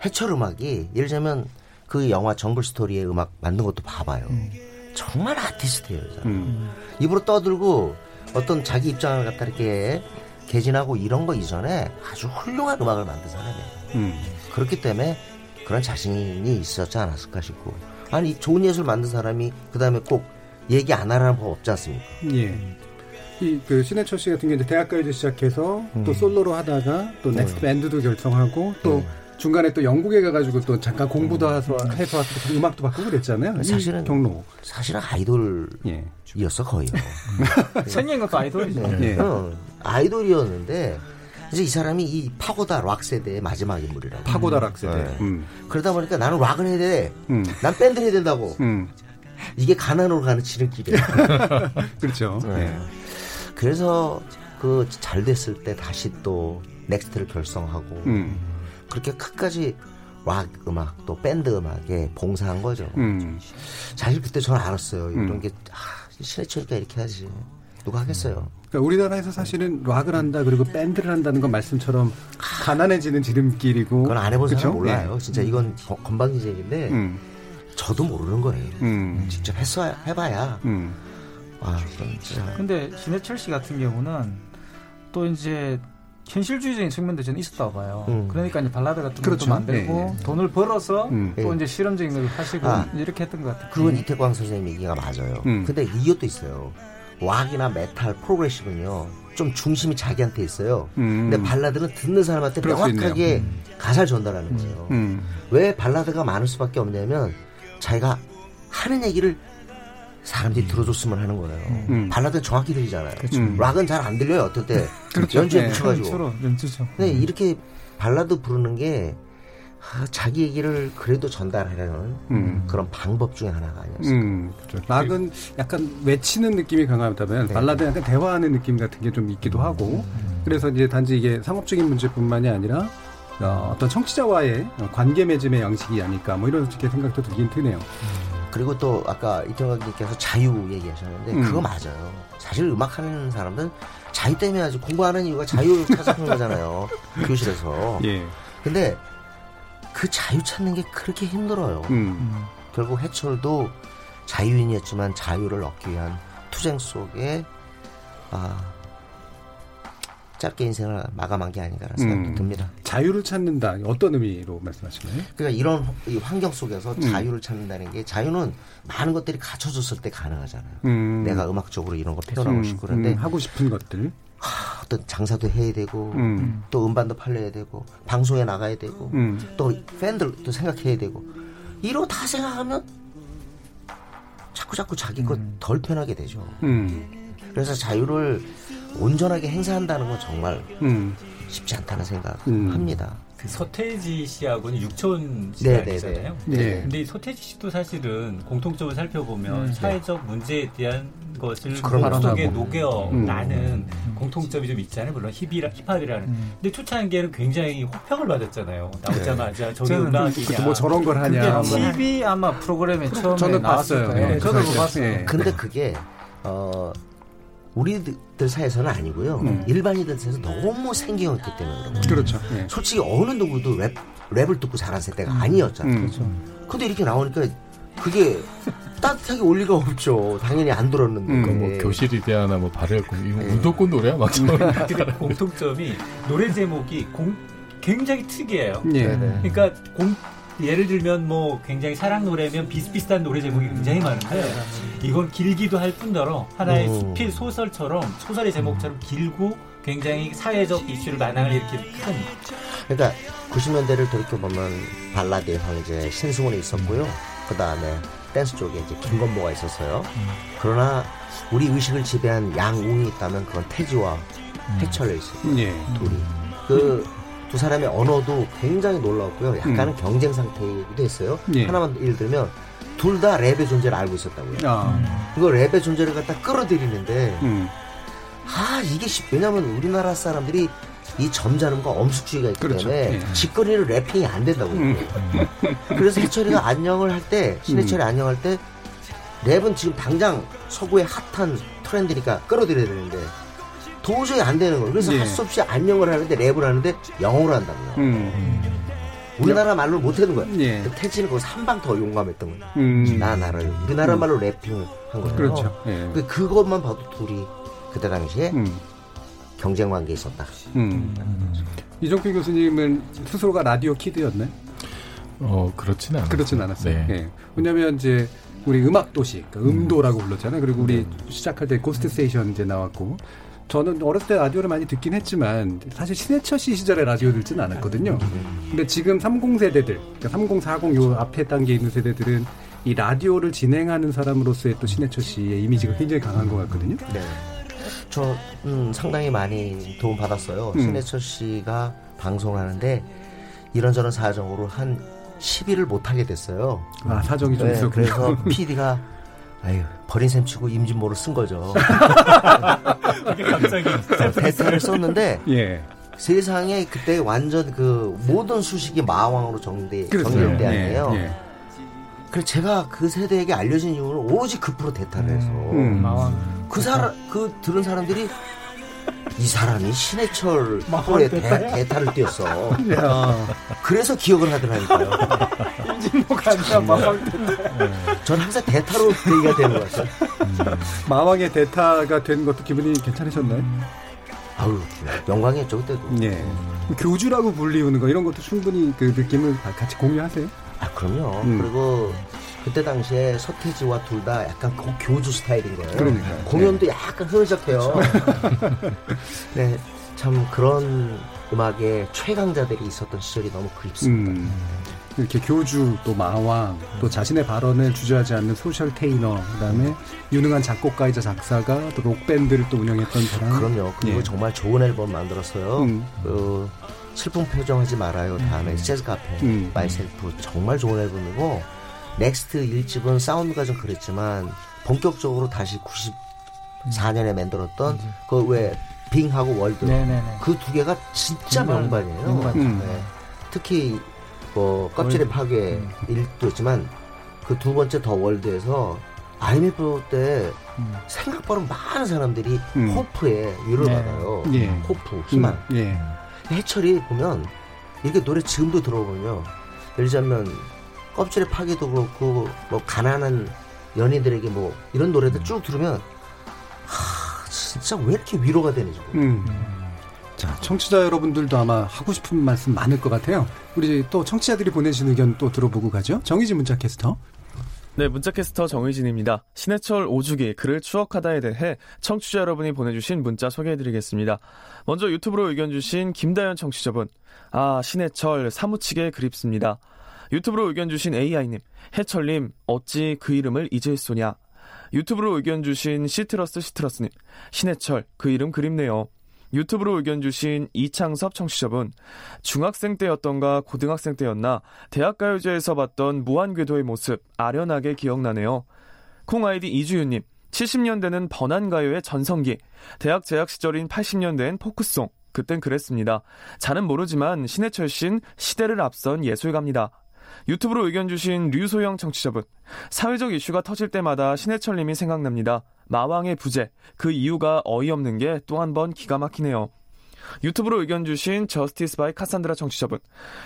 해철 음악이 예를 들면 그 영화 정글 스토리의 음악 만든 것도 봐봐요. 음. 정말 아티스트예요. 음. 입으로 떠들고 어떤 자기 입장을 갖다 이렇게 개진하고 이런 거 이전에 아주 훌륭한 음악을 만든 사람이에요. 음. 그렇기 때문에 그런 자신이 있었지 않았을까 싶고 아니 좋은 예술 만든 사람이 그 다음에 꼭 얘기 안 하라는 법 없지 않습니까? 예. 이그 신해철 씨 같은 경우 대학가요제 시작해서 음. 또 솔로로 하다가 또 넥스트 네. 밴드도 결성하고 또 네. 중간에 또 영국에 가가지고 또 잠깐 공부도 음. 해서 해서 음악도 바꾸고 그랬잖아요. 사실은 경로. 사실은 아이돌이었어 거의. 생긴 것도 아이돌이죠. 네. 네. 어, 아이돌이었는데 이제 이 사람이 이 파고다 락 세대의 마지막 인물이라고. 파고다 락 세대. 네. 음. 그러다 보니까 나는 락을 해야 돼. 음. 난 밴드 해야 된다고. 음. 이게 가난으로 가는 지름길이야. 그렇죠. 네. 그래서 그 잘 됐을 때 다시 또 넥스트를 결성하고 음. 그렇게 끝까지 락 음악 또 밴드 음악에 봉사한 거죠. 음. 사실 그때 저는 알았어요. 이런 음. 게 아, 신해철이니까 이렇게 하지. 누가 하겠어요. 그러니까 우리나라에서 사실은 락을 한다 그리고 밴드를 한다는 건 말씀처럼 가난해지는 지름길이고. 그건 안 해본 사람 몰라요. 네. 진짜 이건 건방진 얘기인데 음. 저도 모르는 거예요. 음. 직접 했어야 해봐야. 음. 아, 진짜. 근데 신해철 씨 같은 경우는 또 이제 현실주의적인 측면도 저는 있었다고 봐요. 음. 그러니까 이제 발라드 같은 그렇죠. 것도 만들고 네, 네. 돈을 벌어서 음. 또 네. 이제 실험적인 걸 하시고 아, 이렇게 했던 것 같아요. 그건 이태광 선생님 얘기가 맞아요. 음. 근데 이것도 있어요. 락이나 메탈, progressive는요. 좀 중심이 자기한테 있어요. 음. 근데 발라드는 듣는 사람한테 명확하게 음. 가사를 전달하는 음. 거예요. 왜 발라드가 많을 수밖에 없냐면 자기가 하는 얘기를 사람들이 음. 들어줬으면 하는 거예요. 음. 음. 발라드 정확히 들리잖아요. 그렇죠. 음. 락은 잘 안 들려요. 어떨 때 그렇죠. 연주에 네. 붙여가지고. 연주죠. 근데 음. 이렇게 발라드 부르는 게 아, 자기 얘기를 그래도 전달하려는 음. 그런 방법 중에 하나가 아니었을까. 그렇죠. 락은 약간 외치는 느낌이 강하다면 네. 발라드는 약간 대화하는 느낌 같은 게 좀 있기도 하고 그래서 이제 단지 이게 상업적인 문제뿐만이 아니라 어, 어떤 청취자와의 관계 맺음의 양식이 아닐까 뭐 이런 식의 생각도 들긴 드네요. 그리고 또 아까 이태원님께서 자유 얘기하셨는데 음. 그거 맞아요. 사실 음악 하는 사람은 자유 때문에 아주 공부하는 이유가 자유를 찾아서 거잖아요. 교실에서. 예. 근데 그 자유 찾는 게 그렇게 힘들어요. 음. 결국 해철도 자유인이었지만 자유를 얻기 위한 투쟁 속에 아, 짧게 인생을 마감한 게 아닌가라는 생각이 음, 듭니다. 자유를 찾는다. 어떤 의미로 말씀하시나요? 그러니까 이런 이 환경 속에서 음. 자유를 찾는다는 게 자유는 많은 것들이 갖춰졌을 때 가능하잖아요. 음. 내가 음악적으로 이런 걸 표현하고 음, 싶고 그런데 음, 하고 싶은 것들 하, 어떤 장사도 해야 되고 음. 또 음반도 팔려야 되고 방송에 나가야 되고 또 팬들도 생각해야 되고 이런 다 생각하면 자꾸 자꾸 자기 것덜 편하게 되죠. 그래서 자유를 온전하게 행사한다는 건 정말 음. 쉽지 않다는 생각합니다. 음. 그 서태지 씨하고는 육촌 씨이잖아요. 네. 네. 근데 서태지 씨도 사실은 공통적으로 살펴보면 음. 사회적 문제에 대한 것을 곡 속에 녹여 나는 음. 공통점이 좀 있잖아요. 물론 힙이라, 힙합이라는. 음. 근데 초창기에는 굉장히 호평을 받았잖아요. 나오자마자 네. 저기 음악이냐. 뭐 저런 걸 하냐. TV 아마 프로그램에 처음에 저는 봤어요. 네, 저도 봤어요. 근데 그게 어 우리들 사이에서는 아니고요. 음. 일반인들 사이에서 너무 생경했기 때문에 그런 거예요. 그렇죠. 네. 솔직히 어느 누구도 랩, 랩을 듣고 자란 세대가 음. 아니었잖아요. 음. 그렇죠. 근데 이렇게 나오니까 그게 따뜻하게 올 리가 없죠. 당연히 안 들었는데. 음. 뭐 교실이 대하나 뭐 발열공 이거 네. 무조건 노래야 막. 근데 공통점이 노래 제목이 공, 굉장히 특이해요. 네. 그러니까 공, 예를 들면 뭐 굉장히 사랑 노래면 비슷비슷한 노래 제목이 굉장히 많은데 이건 길기도 할 뿐더러 하나의 수필 소설처럼 소설의 제목처럼 길고 굉장히 사회적 이슈를 만화를 이렇게 큰. 그러니까 90년대를 돌이켜보면 발라드의 황제 신승훈이 있었고요. 그 다음에 댄스 쪽에 이제 김건모가 있었어요. 그러나 우리 의식을 지배한 양웅이 있다면 그건 태지와 해철에 있어요 예. 둘이. 그 두 사람의 언어도 굉장히 놀라웠고요. 약간은 음. 경쟁 상태이기도 했어요. 예. 하나만 예를 들면 둘 다 랩의 존재를 알고 있었다고요. 아. 그거 랩의 존재를 갖다 끌어들이는데 음. 아 이게 쉽 왜냐면 우리나라 사람들이 이 점잖음과 엄숙주의가 있기 그렇죠. 때문에 예. 직거리를 래핑이 안 된다고 음. 그래서 해철이가 안녕을 할 때 신해철이 음. 안녕할 때 랩은 지금 당장 서구의 핫한 트렌드니까 끌어들여야 되는데 도저히 안 되는 거예요. 그래서 예. 할수 없이 안녕을 하는데 랩을 하는데 영어로 한다고요. 음. 우리나라 말로 못 하는 거야. 예. 태지는 거기서 한 방 더 용감했던 거야. 음. 나 나를 우리나라 음. 말로 rapping을 한 거예요. 그렇죠. 예. 그 그것만 봐도 둘이 그때 당시에 음. 경쟁 관계에 있었다. 음. 이종필 교수님은 스스로가 라디오 키드였나요? 어 그렇지는 않았어요. 그렇진 않았어요. 네. 예. 왜냐하면 이제 우리 음악 도시, 그러니까 음도라고 불렀잖아요. 그리고 우리 네. 시작할 때 고스트 스테이션 이제 나왔고 저는 어렸을 때 라디오를 많이 듣긴 했지만 사실 신해철 씨 시절에 라디오 듣지는 않았거든요. 근데 지금 30세대들, 그러니까 30, 40 요 앞에 단계에 있는 세대들은 이 라디오를 진행하는 사람으로서의 또 신해철 씨의 이미지가 굉장히 강한 것 같거든요. 네. 저 음, 상당히 많이 도움 받았어요. 음. 신해철 씨가 방송을 하는데 이런저런 사정으로 한 10일을 못 하게 됐어요. 아 사정이 좀 네, 있었군요. 그래서 PD가 아유 버린 셈 치고 임진모를 쓴 거죠. 갑자기 대타를 썼는데 예. 세상에 그때 완전 그 모든 수식이 마왕으로 정대 정리될 때 아니에요. 예, 예. 그래서 제가 그 세대에게 알려진 이유는 오로지 그 프로 대타를 해서 음, 음. 그 사람 그 들은 사람들이 이 사람이 신해철 프로에 대, 대타를 띄었어. 그래서 기억을 하더라니까요. 임진모가 아니라 마왕 대타. 전 항상 대타로 얘기가 되는 것 같아요. 음. 마왕의 대타가 된 것도 기분이 괜찮으셨나요? 아유, 영광이었죠, 그때도. 예. 교주라고 불리우는 거, 이런 것도 충분히 그 느낌을 같이 공유하세요? 아, 그럼요. 음. 그리고 그때 당시에 서태지와 둘 다 약간 그 교주 스타일인 거예요. 그러니까 공연도 네. 약간 흐느적해요. 네, 참 그런 음악의 최강자들이 있었던 시절이 너무 그립습니다. 음. 이렇게 교주 또 마왕 또 자신의 발언을 주저하지 않는 socialtainer 그다음에 유능한 작곡가이자 작사가 또 록 밴드를 또 운영했던 사람 그럼요 그리고 예. 정말 좋은 앨범 만들었어요 음. 그 슬픈 표정하지 말아요 다음에 음. 재즈 카페 음. Myself 정말 좋은 앨범이고 넥스트 1집은 사운드가 좀 그랬지만 본격적으로 다시 94년에 만들었던 음. 그 왜 Being하고 World 그 두 개가 진짜 명반이에요. 음. 네. 특히 뭐 껍질의 파괴 음. 일도 있지만 그 두 번째 더 월드에서 IMF 때 음. 생각보다 많은 사람들이 음. 호프에 위로를 네. 받아요. 예. 호프, 희망. 음. 예. 해철이 보면 이렇게 노래 지금도 들어보면요. 예를 들자면 껍질의 파괴도 그렇고 뭐 가난한 연인들에게 뭐 이런 노래들 쭉 들으면 하 진짜 왜 이렇게 위로가 되는지. 음. 자, 청취자 여러분들도 아마 하고 싶은 말씀 많을 것 같아요. 우리 또 청취자들이 보내신 의견 또 들어보고 가죠. 정희진 문자 캐스터. 네, 문자캐스터 정의진입니다. 신해철 5주기 글을 추억하다에 대해 청취자 여러분이 보내주신 문자 소개해드리겠습니다. 먼저 유튜브로 의견 주신 김다현 청취자분. 아, 신해철 사무치게 그립습니다. 유튜브로 의견 주신 AI님, 해철님, 어찌 그 이름을 잊을 소냐. 유튜브로 의견 주신 시트러스 시트러스님, 신해철, 그 이름 그립네요. 유튜브로 의견 주신 이창섭 청취자분, 중학생 때였던가 고등학생 때였나 대학가요제에서 봤던 무한궤도의 모습 아련하게 기억나네요. 콩 아이디 이주윤님, 70년대는 번안가요의 전성기, 대학 재학 시절인 80년대엔 포크송, 그땐 그랬습니다. 잘은 모르지만 신해철 씨는 시대를 앞선 예술가입니다. 유튜브로 의견 주신 류소영 청취자분. 사회적 이슈가 터질 때마다 신해철님이 생각납니다. 마왕의 부재. 그 이유가 어이없는 게 또 한 번 기가 막히네요. 유튜브로 의견 주신 저스티스 바이 카산드라 청취자분.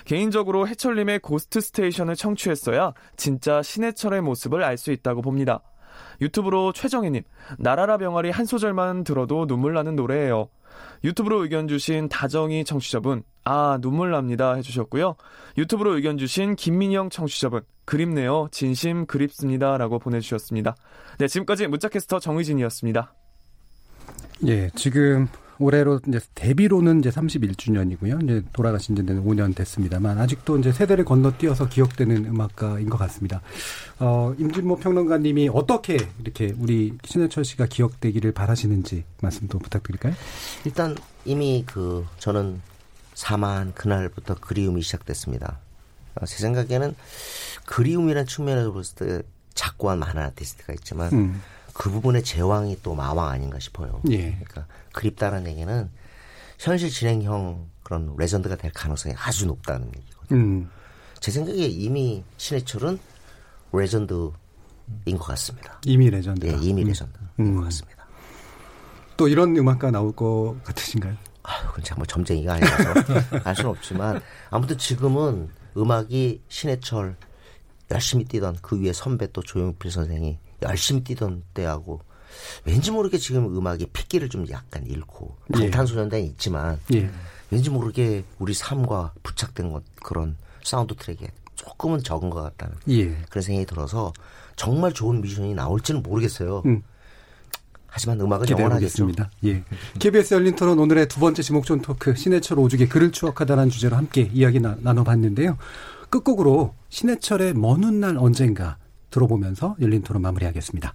개인적으로 해철님의 고스트 스테이션을 청취했어야 진짜 신해철의 모습을 알 수 있다고 봅니다. 유튜브로 최정희님, 날아라 병아리 한 소절만 들어도 눈물 나는 노래예요. 유튜브로 의견 주신 다정이 청취자분, 아, 눈물 납니다 해주셨고요. 유튜브로 의견 주신 김민영 청취자분, 그립네요. 진심 그립습니다. 라고 보내주셨습니다. 네, 지금까지 문자캐스터 정의진이었습니다. 예, 지금 올해로 이제 데뷔로는 이제 31주년이고요. 이제 돌아가신 지는 5년 됐습니다만 아직도 이제 세대를 건너뛰어서 기억되는 음악가인 것 같습니다. 어, 임진모 평론가님이 어떻게 이렇게 우리 신해철 씨가 기억되기를 바라시는지 말씀도 부탁드릴까요? 일단 이미 그 저는 사망한 그날부터 그리움이 시작됐습니다. 어, 제 생각에는 그리움이라는 측면에서 봤을 때 작고한 많은 아티스트가 있지만 음. 그 부분의 제왕이 또 마왕 아닌가 싶어요. 예. 그러니까 그립다라는 얘기는 현실 진행형 그런 레전드가 될 가능성이 아주 높다는 얘기거든요. 음. 제 생각에 이미 신해철은 레전드인 것 같습니다. 이미 레전드. 예, 이미 음. 레전드인 음. 것 같습니다. 또 이런 음악가 나올 것 같으신가요? 아, 그건 제가 뭐 점쟁이가 아니라서 알 수는 없지만 아무튼 지금은 음악이 신해철 열심히 뛰던 그 위에 선배 또 조용필 선생이 열심히 뛰던 때하고 왠지 모르게 지금 음악이 핏기를 좀 약간 잃고 예. 방탄소년단이 있지만 예. 왠지 모르게 우리 삶과 부착된 것 그런 사운드 트랙에 조금은 적은 것 같다는 예. 그런 생각이 들어서 정말 좋은 뮤지션이 나올지는 모르겠어요. 음. 하지만 음악은 영원하겠습니다. 예. KBS 열린 토론 오늘의 두 번째 지목전 토크 신해철 오죽의 글을 추억하다라는 주제로 함께 이야기 나, 나눠봤는데요. 끝곡으로 신해철의 먼 훗날 언젠가 들어보면서 열린 토론 마무리하겠습니다.